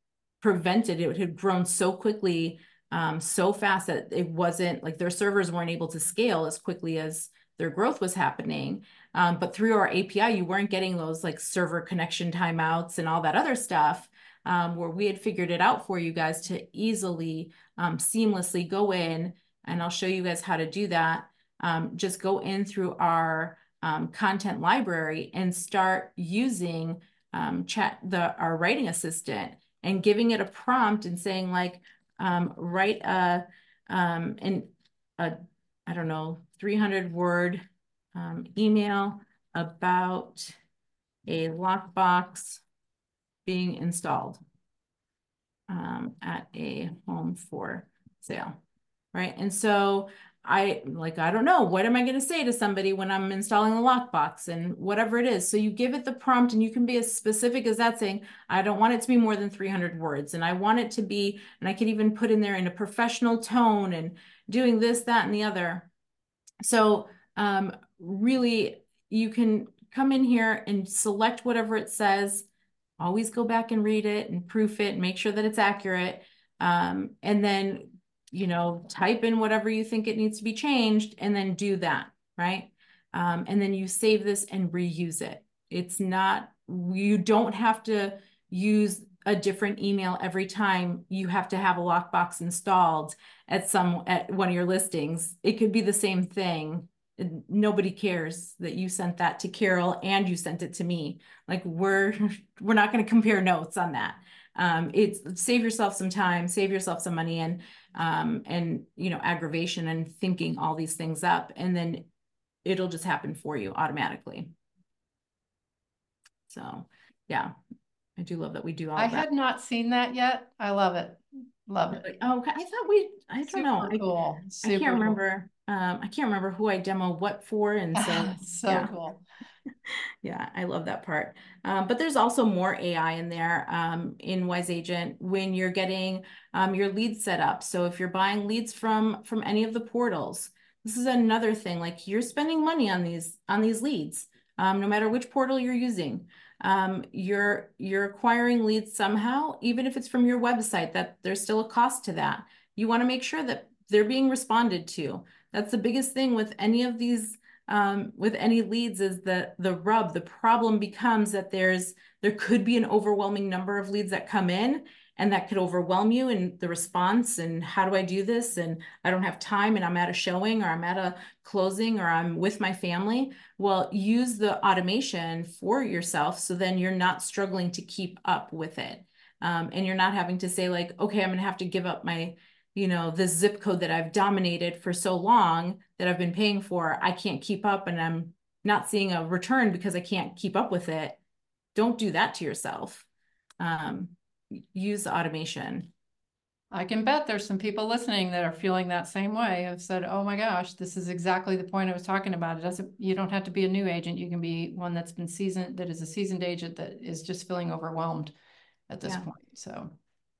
A: prevented. It had grown so quickly um, so fast that it wasn't like their servers weren't able to scale as quickly as their growth was happening. Um, but through our API, you weren't getting those like server connection timeouts and all that other stuff um, where we had figured it out for you guys to easily, um, seamlessly go in. And I'll show you guys how to do that. Um, just go in through our um, content library and start using chat the our writing assistant and giving it a prompt and saying like, um, write a, um, an, a, I don't know, 300 word um, email about a lockbox being installed um, at a home for sale, right? And so I like, I don't know, what am I going to say to somebody when I'm installing a lockbox and whatever it is. So you give it the prompt and you can be as specific as that saying, I don't want it to be more than 300 words. And I want it to be, and I can even put in there in a professional tone and doing this, that, and the other. So um, really you can come in here and select whatever it says, always go back and read it and proof it and make sure that it's accurate. Um, and then you know, type in whatever you think it needs to be changed and then do that, right? Um, and then you save this and reuse it. It's not, you don't have to use a different email every time you have to have a lockbox installed at some at one of your listings. It could be the same thing. Nobody cares that you sent that to Carol and you sent it to me. Like we're we're not going to compare notes on that. Um, it's save yourself some time, save yourself some money, and um, and you know aggravation and thinking all these things up, and then it'll just happen for you automatically. So yeah, I do love that we do all
B: I
A: that.
B: had not seen that yet. I love it. Love it.
A: Oh, okay. I thought we, I don't
B: Super
A: know. I,
B: cool.
A: I
B: Super
A: can't
B: cool.
A: remember. Um, I can't remember who I demo what for. And so,
B: so
A: yeah.
B: cool.
A: yeah, I love that part. Um, but there's also more AI in there um, in Wise Agent when you're getting um, your leads set up. So if you're buying leads from from any of the portals, this is another thing. Like you're spending money on these on these leads, um, no matter which portal you're using um, you're you're acquiring leads somehow, even if it's from your website, that there's still a cost to that. You want to make sure that they're being responded to. That's the biggest thing with any of these um, with any leads is that the rub, the problem becomes that there's there could be an overwhelming number of leads that come in and that could overwhelm you in the response and how do I do this and I don't have time and I'm at a showing or I'm at a closing or I'm with my family. Well, use the automation for yourself so then you're not struggling to keep up with it. Um, and you're not having to say like, okay, I'm gonna have to give up my, you know, the zip code that I've dominated for so long that I've been paying for. I can't keep up and I'm not seeing a return because I can't keep up with it. Don't do that to yourself. Um, use automation.
B: I can bet there's some people listening that are feeling that same way. Have said, "Oh my gosh, this is exactly the point I was talking about." It doesn't. You don't have to be a new agent. You can be one that's been seasoned, that is a seasoned agent that is just feeling overwhelmed at this
A: Yeah.
B: point. So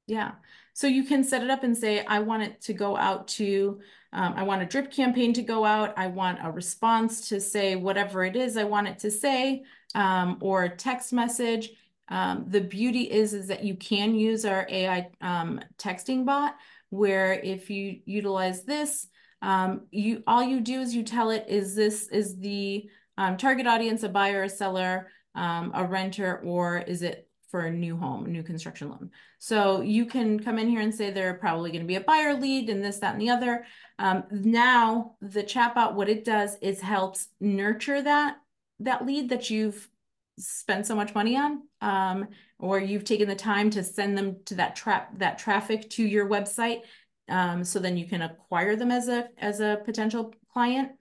A: Yeah. So you can set it up and say, I want it to go out to, um, I want a drip campaign to go out. I want a response to say whatever it is I want it to say, um, or text message. Um, the beauty is, is that you can use our AI um, texting bot where if you utilize this, um, you all you do is you tell it, is this is the um, target audience a buyer, a seller, a renter, or is it for a new home, new construction loan? So you can come in here and say they're probably going to be a buyer lead and this, that, and the other. Um, now the chatbot, what it does is helps nurture that that lead that you've spent so much money on, um, or you've taken the time to send them to that trap that traffic to your website, um, so then you can acquire them as a as a potential client.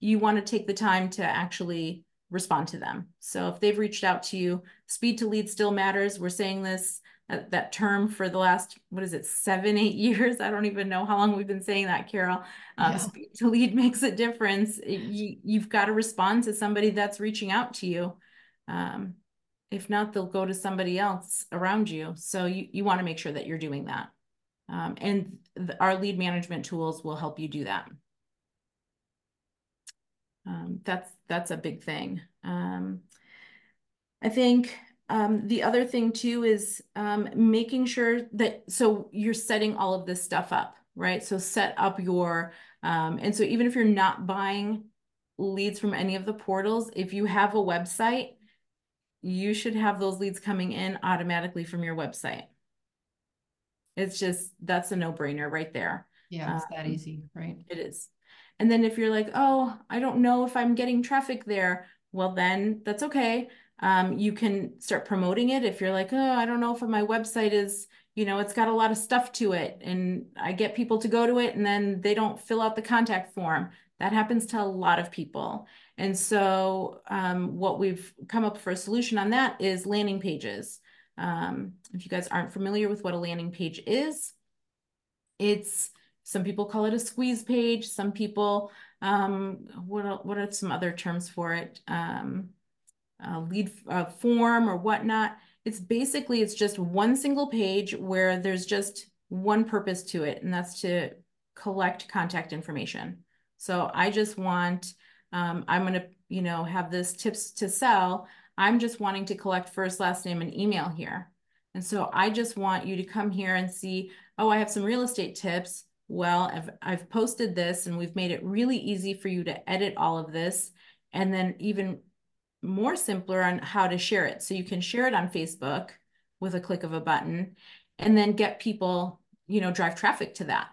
A: You want to take the time to actually respond to them. So if they've reached out to you, speed to lead still matters. We're saying this uh, that term for the last what is it seven eight years? I don't even know how long we've been saying that carol. Um,
B: Yeah.
A: speed to lead makes a difference. You, you've got to respond to somebody that's reaching out to you. Um, if not they'll go to somebody else around you. So you, you want to make sure that you're doing that. Um, and the, our lead management tools will help you do that. Um, that's that's a big thing um, i think um, the other thing too is um, making sure that so you're setting all of this stuff up, right? So set up your um, and so even if you're not buying leads from any of the portals, if you have a website, you should have those leads coming in automatically from your website. It's just that's a no-brainer right there.
B: yeah, it's that
A: Um,
B: easy, right?
A: It is. And then if you're like, oh, I don't know if I'm getting traffic there, well, then that's okay. Um, you can start promoting it if you're like, oh, I don't know if my website is, you know, it's got a lot of stuff to it and I get people to go to it and then they don't fill out the contact form. That happens to a lot of people. And so um, what we've come up for a solution on that is landing pages. Um, if you guys aren't familiar with what a landing page is, it's some people call it a squeeze page. Some people, um, what are, what are some other terms for it? Um, lead form or whatnot. It's basically it's just one single page where there's just one purpose to it, and that's to collect contact information. So I just want, um, I'm gonna, you know, have this tips to sell. I'm just wanting to collect first, last name, and email here. And so I just want you to come here and see, oh, I have some real estate tips. Well, I've, I've posted this and we've made it really easy for you to edit all of this and then even more simpler on how to share it. So you can share it on Facebook with a click of a button and then get people, you know, drive traffic to that.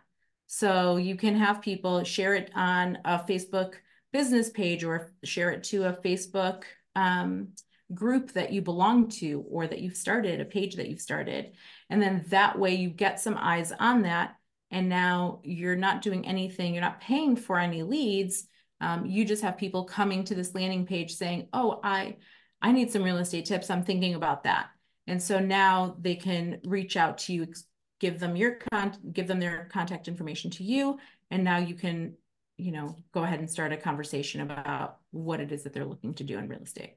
A: So you can have people share it on a Facebook business page or share it to a Facebook um, group that you belong to or that you've started, a page that you've started. And then that way you get some eyes on that. And now you're not doing anything, you're not paying for any leads. Um, you just have people coming to this landing page saying, oh, I, I need some real estate tips. I'm thinking about that. And so now they can reach out to you, give them your con give them their contact information to you. And now you can, you know, go ahead and start a conversation about what it is that they're looking to do in real estate.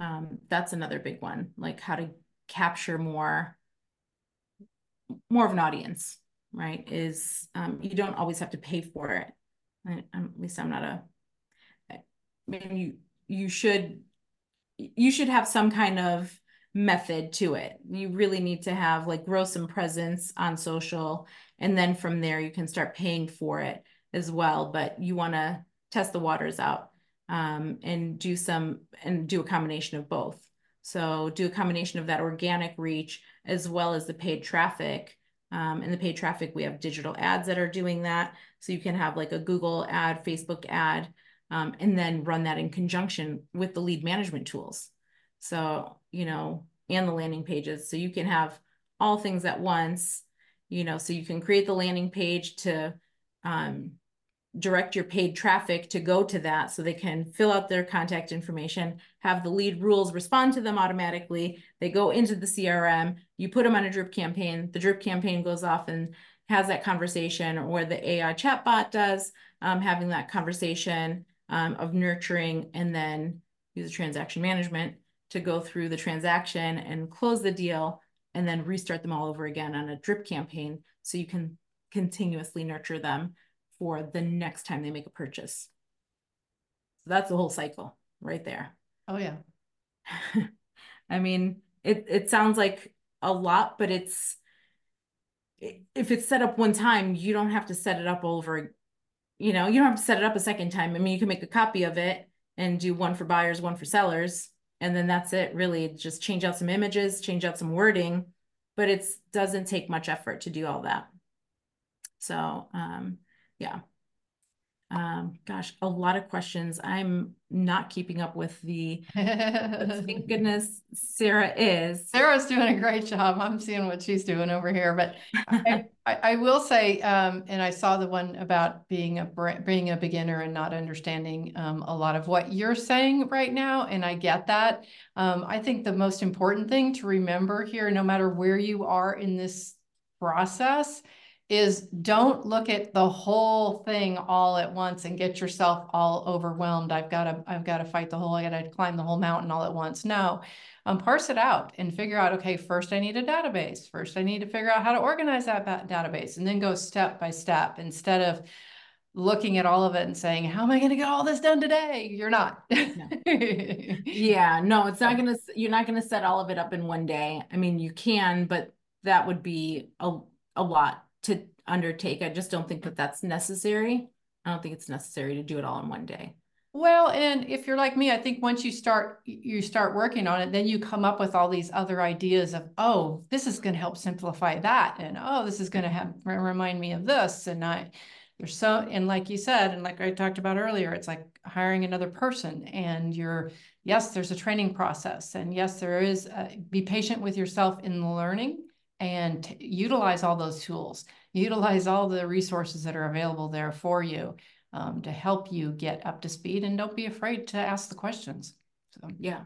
A: Um, that's another big one, like how to capture more, more of an audience right, is um, you don't always have to pay for it. I, at least I'm not a, I mean, you, you should, you should have some kind of method to it. You really need to have like grow some presence on social. And then from there, you can start paying for it as well. But you want to test the waters out um, and do some and do a combination of both. So do a combination of that organic reach as well as the paid traffic um, in the paid traffic, we have digital ads that are doing that. So you can have like a Google ad, Facebook ad, um, and then run that in conjunction with the lead management tools. So, you know, and the landing pages. So you can have all things at once, you know, so you can create the landing page to um, direct your paid traffic to go to that so they can fill out their contact information, have the lead rules respond to them automatically. They go into the CRM, you put them on a drip campaign, the drip campaign goes off and has that conversation, or the AI chatbot does, um, having that conversation um, of nurturing and then use transaction management to go through the transaction and close the deal and then restart them all over again on a drip campaign so you can continuously nurture them for the next time they make a purchase. So that's the whole cycle right there.
B: Oh yeah.
A: I mean, it it sounds like a lot, but it's if it's set up one time, you don't have to set it up over, you know, you don't have to set it up a second time. I mean, you can make a copy of it and do one for buyers, one for sellers, and then that's it really. Just change out some images, change out some wording, but it doesn't take much effort to do all that. So um, yeah. Um, gosh, a lot of questions. I'm not keeping up with the, thank goodness Sarah is.
B: Sarah's doing a great job. I'm seeing what she's doing over here, but I, I, I, will say, um, and I saw the one about being a being a beginner and not understanding um, a lot of what you're saying right now, and I get that. Um, I think the most important thing to remember here, no matter where you are in this process, is don't look at the whole thing all at once and get yourself all overwhelmed. I've got to, I've got to fight the whole, I got to climb the whole mountain all at once. No, um, parse it out and figure out, okay, first I need a database. First I need to figure out how to organize that database and then go step by step instead of looking at all of it and saying, how am I going to get all this done today? You're not.
A: no. yeah, no, it's not going to, you're not going to set all of it up in one day. I mean, you can, but that would be a, a lot to undertake. I just don't think that that's necessary. I don't think it's necessary to do it all in one day.
B: Well, and if you're like me, I think once you start you start working on it, then you come up with all these other ideas of, oh, this is going to help simplify that, and oh, this is going to have remind me of this, and I there's so and like you said, and like I talked about earlier, it's like hiring another person, and you're yes, there's a training process, and yes, there is a, be patient with yourself in the learning and utilize all those tools, utilize all the resources that are available there for you um, to help you get up to speed and don't be afraid to ask the questions.
A: So, yeah.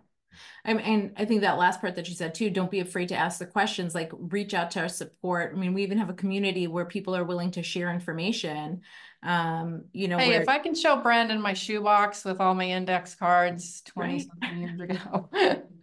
A: And I think that last part that you said too, don't be afraid to ask the questions, like reach out to our support. I mean, we even have a community where people are willing to share information. Um, you know,
B: hey, where... if I can show Brandon my shoebox with all my index cards 20 right. something years ago.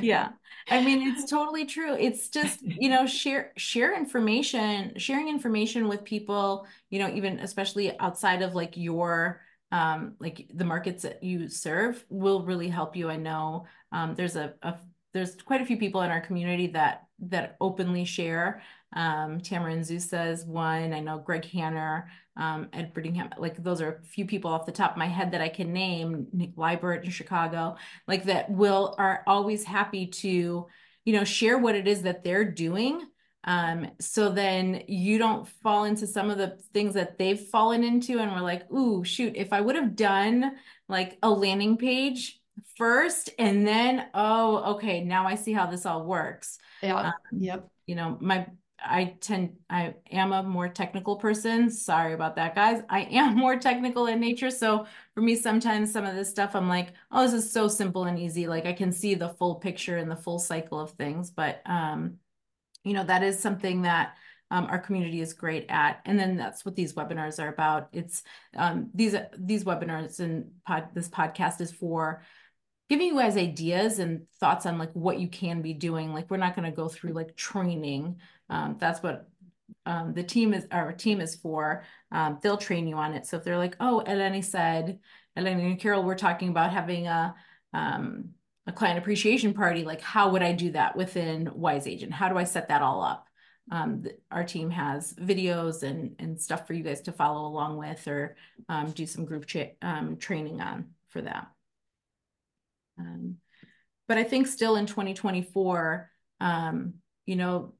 A: yeah. I mean, it's totally true. It's just, you know, share share information, sharing information with people, you know, even especially outside of like your um like the markets that you serve will really help you. I know um there's a, a there's quite a few people in our community that that openly share. Um, Tamara Zusa is one. I know Greg Hanner, um, Ed Brittingham. Like those are a few people off the top of my head that I can name. Nick Liebert in Chicago, like that will are always happy to, you know, share what it is that they're doing. Um, so then you don't fall into some of the things that they've fallen into, and we're like, ooh, shoot, if I would have done like a landing page first and then oh okay now i see how this all works
B: yeah um, yep
A: you know my i tend i am a more technical person sorry about that guys i am more technical in nature so for me sometimes some of this stuff i'm like oh this is so simple and easy like i can see the full picture and the full cycle of things but um you know that is something that um, our community is great at. And then that's what these webinars are about. It's um, these these webinars and pod, this podcast is for giving you guys ideas and thoughts on like what you can be doing. Like we're not going to go through like training. Um, that's what um, the team is our team is for. Um, they'll train you on it. So if they're like, oh, Eleni said, Eleni and Carol, we're talking about having a um, a client appreciation party. Like, how would I do that within Wise Agent? How do I set that all up? Um, our team has videos and and stuff for you guys to follow along with, or um, do some group um, training on for that. Um, but I think still in 2024, um, you know,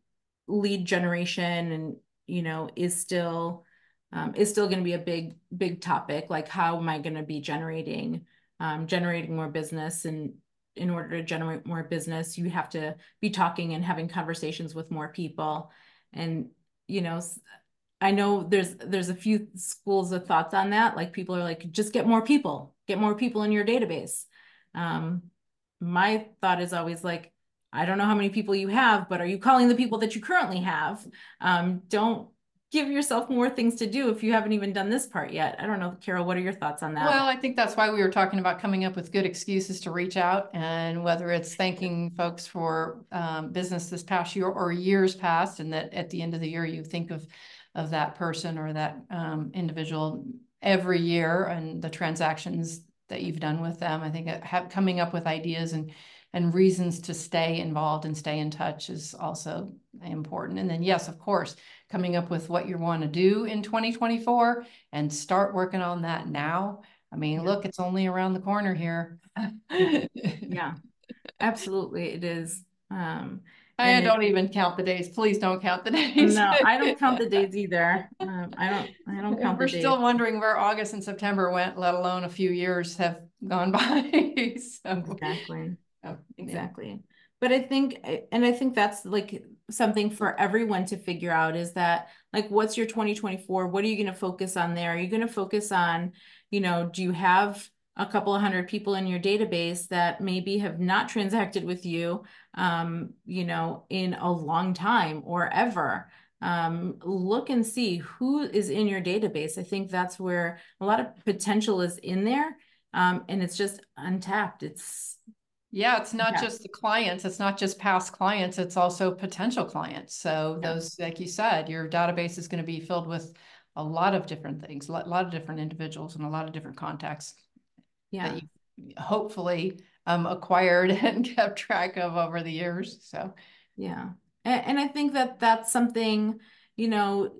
A: lead generation and, you know, is still, um, is still going to be a big, big topic. Like, how am I going to be generating, um, generating more business? And in order to generate more business, you have to be talking and having conversations with more people. And, you know, I know there's there's a few schools of thoughts on that. Like people are like, just get more people, get more people in your database. Um, my thought is always like, I don't know how many people you have, but are you calling the people that you currently have? Um, don't give yourself more things to do if you haven't even done this part yet. I don't know, Carol, what are your thoughts on that?
B: Well, I think that's why we were talking about coming up with good excuses to reach out and whether it's thanking folks for um, business this past year or years past, and that at the end of the year, you think of, of that person or that um, individual every year and the transactions that you've done with them. I think have, coming up with ideas and and reasons to stay involved and stay in touch is also important. And then yes, of course, coming up with what you want to do in 2024 and start working on that now. I mean, yeah. look, it's only around the corner here.
A: yeah. Absolutely it is. Um
B: I don't it, even count the days. Please don't count the days.
A: No, I don't count the days either. Um, I don't. I don't count.
B: We're still wondering where August and September went, let alone a few years have gone by.
A: so, exactly. Oh, exactly. Yeah. But I think, and I think that's like something for everyone to figure out is that like, what's your 2024? What are you going to focus on there? Are you going to focus on, you know, do you have a couple of hundred people in your database that maybe have not transacted with you, um, you know, in a long time or ever. Um, look and see who is in your database. I think that's where a lot of potential is in there. Um, and it's just untapped. It's
B: yeah, it's not just the clients, it's not just past clients, it's also potential clients. So yeah. those, like you said, your database is going to be filled with a lot of different things, a lot of different individuals and a lot of different contacts
A: yeah.
B: that you hopefully um, acquired and kept track of over the years. So,
A: yeah. And, and I think that that's something, you know,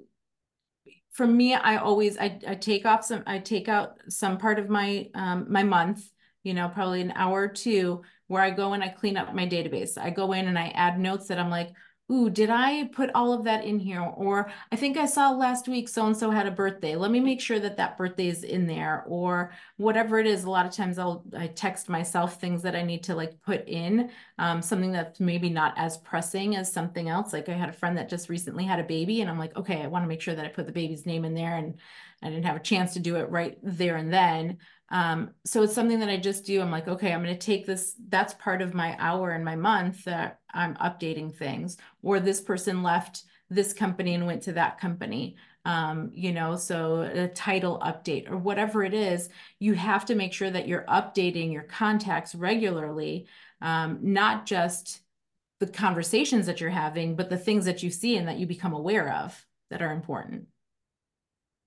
A: for me, I always, I, I take off some, I take out some part of my, um, my month, you know, probably an hour or two where I go and I clean up my database. I go in and I add notes that I'm like, ooh, did I put all of that in here? Or I think I saw last week so-and-so had a birthday. Let me make sure that that birthday is in there or whatever it is. A lot of times I'll I text myself things that I need to like put in, um, something that's maybe not as pressing as something else. Like I had a friend that just recently had a baby and I'm like, okay, I want to make sure that I put the baby's name in there and I didn't have a chance to do it right there and then. Um, so it's something that I just do. I'm like, okay, I'm going to take this. That's part of my hour and my month that I'm updating things. Or this person left this company and went to that company. Um, you know, so a title update or whatever it is, you have to make sure that you're updating your contacts regularly, um, not just the conversations that you're having, but the things that you see and that you become aware of that are important.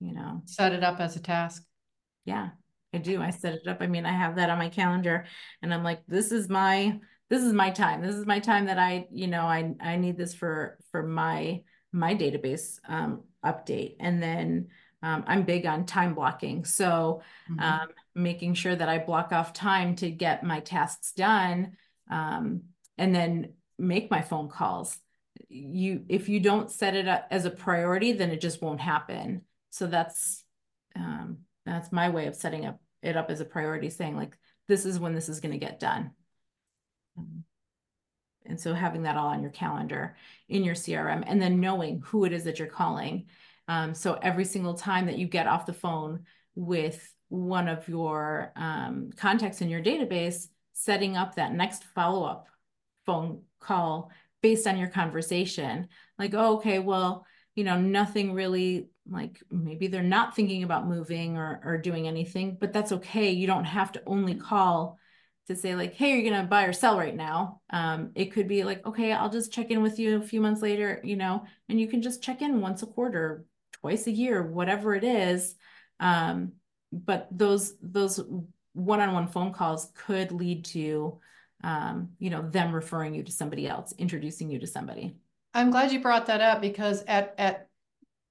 A: You know,
B: set it up as a task.
A: Yeah. I do. I set it up. I mean, I have that on my calendar and I'm like, this is my, this is my time. This is my time that I, you know, I, I need this for, for my, my database, um, update. And then, um, I'm big on time blocking. So,
B: Mhm.
A: um, making sure that I block off time to get my tasks done, um, and then make my phone calls. You, if you don't set it up as a priority, then it just won't happen. So that's, um, that's my way of setting up it up as a priority, saying like, this is when this is gonna get done. Um, And so having that all on your calendar in your CRM and then knowing who it is that you're calling. Um, so every single time that you get off the phone with one of your um, contacts in your database, setting up that next follow-up phone call based on your conversation. Like, oh, okay, well, you know, nothing really like maybe they're not thinking about moving or, or doing anything, but that's okay. You don't have to only call to say like, hey, you're gonna buy or sell right now. Um, it could be like, okay, I'll just check in with you a few months later, you know, and you can just check in once a quarter, twice a year, whatever it is. Um, but those those one-on-one phone calls could lead to um, you know, them referring you to somebody else, introducing you to somebody.
B: I'm glad you brought that up because at at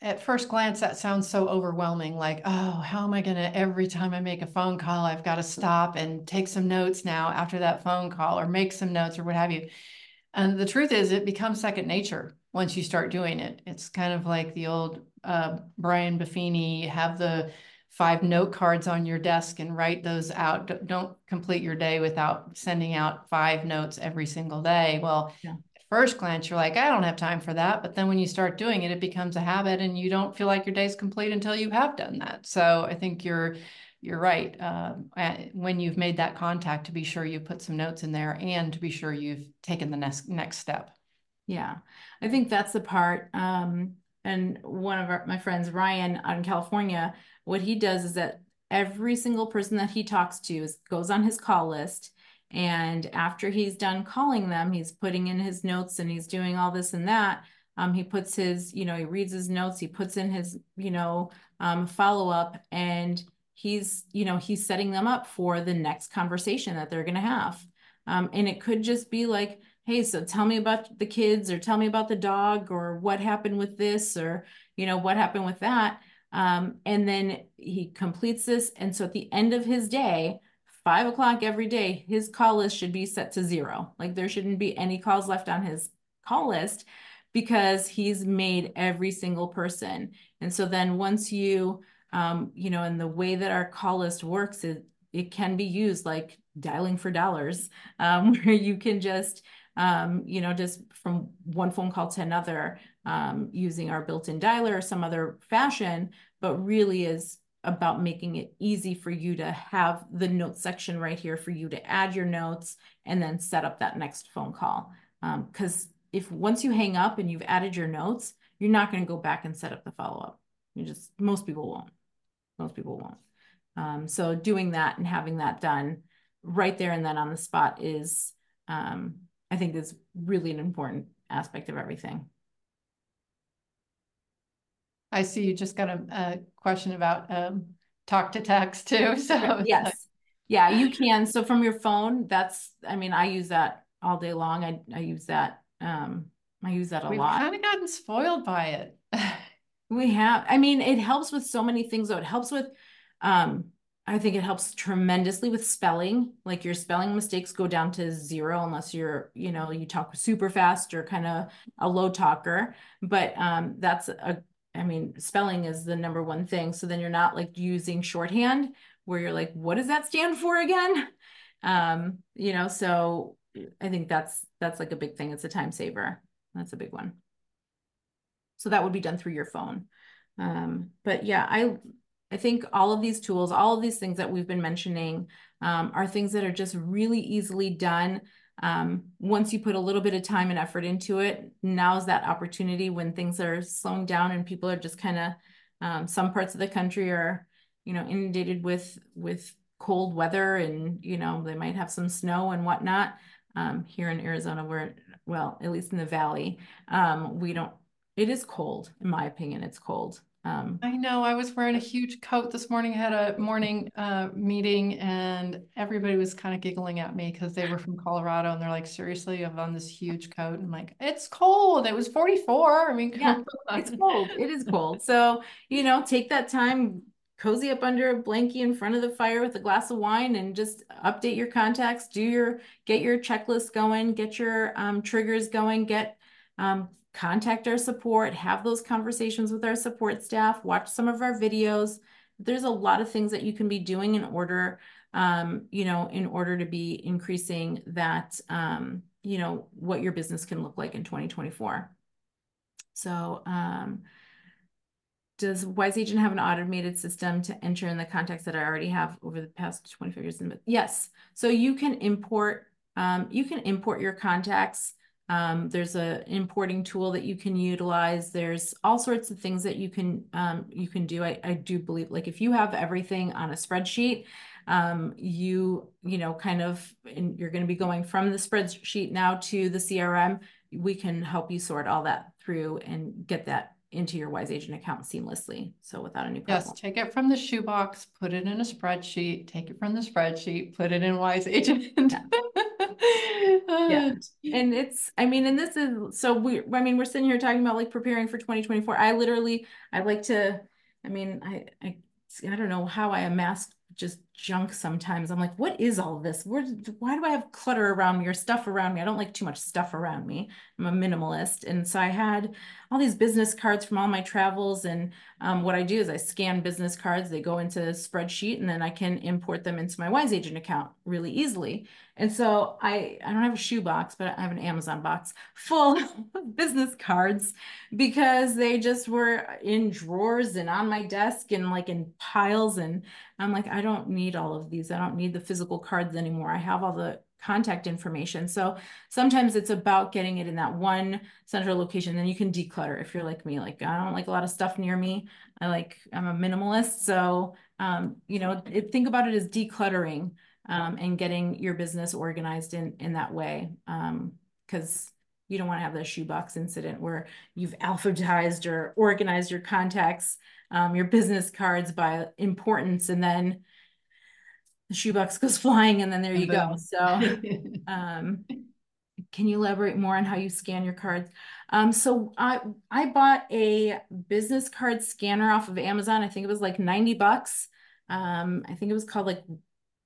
B: at first glance that sounds so overwhelming like oh how am i going to every time i make a phone call i've got to stop and take some notes now after that phone call or make some notes or what have you. And the truth is it becomes second nature once you start doing it. It's kind of like the old uh, brian buffini have the five note cards on your desk and write those out. Don't complete your day without sending out five notes every single day. Well
A: yeah
B: first glance, you're like, I don't have time for that. But then when you start doing it, it becomes a habit and you don't feel like your day's complete until you have done that. So I think you're, you're right. Uh, when you've made that contact to be sure you put some notes in there and to be sure you've taken the next, next step.
A: Yeah, I think that's the part. Um, and one of our, my friends, Ryan out in California, what he does is that every single person that he talks to is, goes on his call list and after he's done calling them, he's putting in his notes and he's doing all this and that. Um, he puts his, you know, he reads his notes, he puts in his, you know, um, follow up and he's, you know, he's setting them up for the next conversation that they're going to have. Um, and it could just be like, hey, so tell me about the kids or tell me about the dog or what happened with this or, you know, what happened with that. Um, and then he completes this. And so at the end of his day, five o'clock every day, his call list should be set to zero. Like there shouldn't be any calls left on his call list because he's made every single person. And so then once you, um, you know, and the way that our call list works, it, it can be used like dialing for dollars, um, where you can just, um, you know, just from one phone call to another um, using our built-in dialer or some other fashion, but really is about making it easy for you to have the notes section right here for you to add your notes and then set up that next phone call. Because um, if once you hang up and you've added your notes, you're not going to go back and set up the follow-up. You just, most people won't. Most people won't. Um, so doing that and having that done right there and then on the spot is, um, I think is really an important aspect of everything.
B: I see you just got a, a question about um, talk to text too. So
A: yes, like... yeah, you can. So from your phone, that's I mean, I use that all day long. I I use that. Um, I use that a
B: We've
A: lot.
B: We've kind of gotten spoiled by it.
A: we have. I mean, it helps with so many things. Though it helps with. Um, I think it helps tremendously with spelling. Like your spelling mistakes go down to zero unless you're, you know, you talk super fast or kind of a low talker. But um, that's a I mean, spelling is the number one thing. So then you're not like using shorthand where you're like, what does that stand for again? Um, you know, so I think that's that's like a big thing. It's a time saver. That's a big one. So that would be done through your phone. Um, but yeah, I I think all of these tools, all of these things that we've been mentioning um, are things that are just really easily done. Um, once you put a little bit of time and effort into it, now's that opportunity when things are slowing down and people are just kind of, um, some parts of the country are, you know, inundated with, with cold weather and, you know, they might have some snow and whatnot. Um, here in Arizona, where, well, at least in the valley, um, we don't, it is cold, in my opinion, it's cold. Um,
B: I know I was wearing a huge coat this morning. I had a morning uh, meeting and everybody was kind of giggling at me because they were from Colorado and they're like, seriously, I've on this huge coat. And I'm like, it's cold. It was 44. I mean,
A: yeah, it's cold. It is cold. So, you know, take that time, cozy up under a blankie in front of the fire with a glass of wine and just update your contacts, do your, get your checklist going, get your um, triggers going, get um, contact our support, have those conversations with our support staff, watch some of our videos. There's a lot of things that you can be doing in order, um, you know, in order to be increasing that, um, you know, what your business can look like in 2024. So, um, does Wise Agent have an automated system to enter in the contacts that I already have over the past 25 years? Yes. So you can import, um, you can import your contacts um, there's a importing tool that you can utilize. There's all sorts of things that you can um, you can do. I, I do believe like if you have everything on a spreadsheet, um, you you know kind of you're going to be going from the spreadsheet now to the CRM. We can help you sort all that through and get that into your Wise Agent account seamlessly. So without any problem.
B: Yes, take it from the shoebox, put it in a spreadsheet, take it from the spreadsheet, put it in Wise Agent.
A: Yeah. Yeah. And it's, I mean, and this is, so we, I mean, we're sitting here talking about like preparing for 2024. I literally, I like to, I mean, I, I, I don't know how I amassed just junk sometimes. I'm like, what is all this? Where, why do I have clutter around me or stuff around me? I don't like too much stuff around me. I'm a minimalist. And so I had all these business cards from all my travels. And um, what I do is I scan business cards, they go into a spreadsheet, and then I can import them into my Wise Agent account really easily. And so I, I don't have a shoe box, but I have an Amazon box full of business cards because they just were in drawers and on my desk and like in piles. And I'm like, I don't need need all of these. I don't need the physical cards anymore. I have all the contact information. So sometimes it's about getting it in that one central location. Then you can declutter if you're like me. Like I don't like a lot of stuff near me. I like I'm a minimalist. So um, you know, it, think about it as decluttering um, and getting your business organized in in that way. Because um, you don't want to have the shoebox incident where you've alphabetized or organized your contacts, um, your business cards by importance, and then the shoebox goes flying and then there you go. So um, can you elaborate more on how you scan your cards? Um, so I, I bought a business card scanner off of Amazon. I think it was like 90 bucks. Um, I think it was called like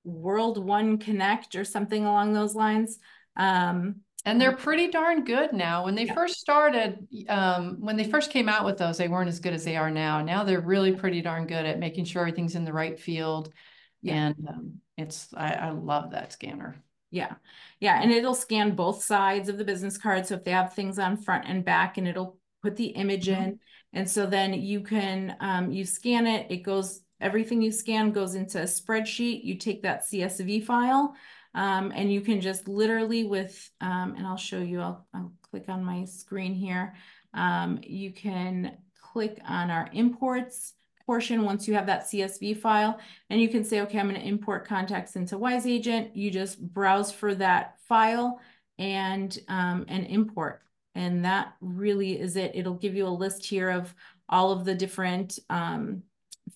A: World One Connect or something along those lines. Um,
B: and they're pretty darn good now. When they yeah. first started, um, when they first came out with those, they weren't as good as they are now. Now they're really pretty darn good at making sure everything's in the right field. Yeah. And um, it's, I, I love that scanner.
A: Yeah. Yeah. And it'll scan both sides of the business card. So if they have things on front and back and it'll put the image mm-hmm. in. And so then you can, um, you scan it, it goes, everything you scan goes into a spreadsheet. You take that CSV file um, and you can just literally with, um, and I'll show you, I'll, I'll click on my screen here. Um, you can click on our imports portion once you have that CSV file and you can say, okay, I'm going to import contacts into Wise Agent. You just browse for that file and, um, and import. And that really is it. It'll give you a list here of all of the different um,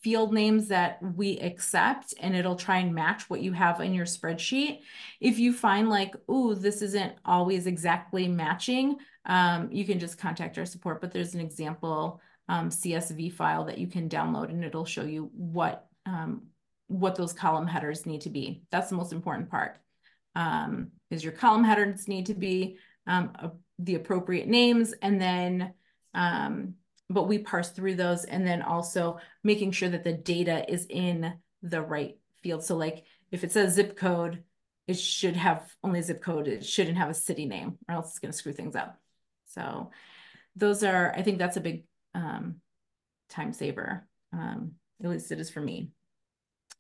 A: field names that we accept and it'll try and match what you have in your spreadsheet. If you find like, oh, this isn't always exactly matching, um, you can just contact our support, but there's an example um, CSV file that you can download and it'll show you what, um, what those column headers need to be. That's the most important part. Um, is your column headers need to be um, a, the appropriate names and then, um, but we parse through those and then also making sure that the data is in the right field. So like if it says zip code, it should have only zip code. It shouldn't have a city name or else it's going to screw things up. So those are, I think that's a big um, time saver. Um, at least it is for me.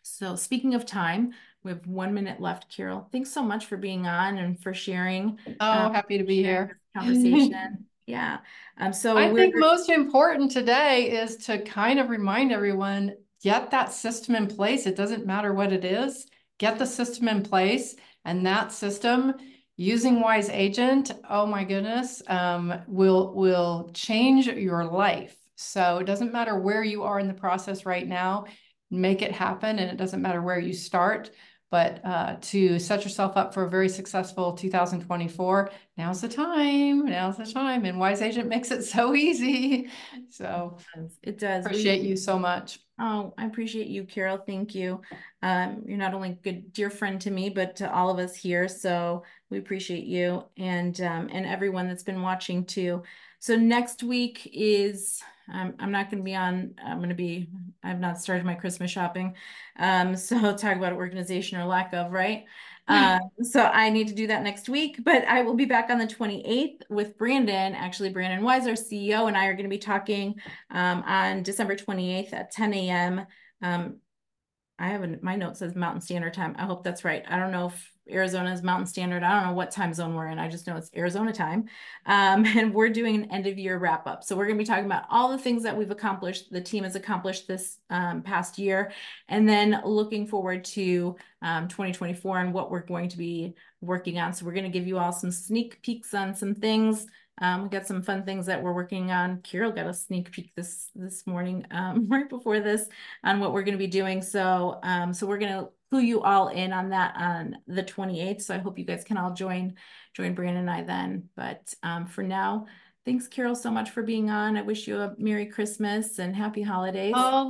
A: So speaking of time, we have one minute left, Carol. Thanks so much for being on and for sharing.
B: Oh, um, happy to be here.
A: Conversation. yeah. Um, so
B: I think most important today is to kind of remind everyone, get that system in place. It doesn't matter what it is, get the system in place. And that system using Wise Agent, oh my goodness, um, will will change your life. So it doesn't matter where you are in the process right now, make it happen. And it doesn't matter where you start, but uh, to set yourself up for a very successful 2024, now's the time. Now's the time. And Wise Agent makes it so easy. So
A: it does.
B: Appreciate we, you so much.
A: Oh, I appreciate you, Carol. Thank you. Um, you're not only a good dear friend to me, but to all of us here. So we appreciate you and um, and everyone that's been watching too. So next week is I'm I'm not going to be on. I'm going to be. I've not started my Christmas shopping. Um, so talk about organization or lack of, right? Uh, so I need to do that next week, but I will be back on the 28th with Brandon. Actually, Brandon Wise, our CEO, and I are going to be talking um, on December 28th at 10 a.m. Um, I have a, my note says Mountain Standard Time. I hope that's right. I don't know if Arizona is Mountain Standard. I don't know what time zone we're in. I just know it's Arizona time. Um, and we're doing an end of year wrap up. So we're going to be talking about all the things that we've accomplished, the team has accomplished this um, past year, and then looking forward to um, 2024 and what we're going to be working on. So we're going to give you all some sneak peeks on some things um, we got some fun things that we're working on. Carol got a sneak peek this this morning, um, right before this, on what we're going to be doing. So, um, so we're going to clue you all in on that on the 28th. So I hope you guys can all join join Brandon and I then. But um, for now, thanks, Carol, so much for being on. I wish you a Merry Christmas and Happy Holidays.
B: Oh,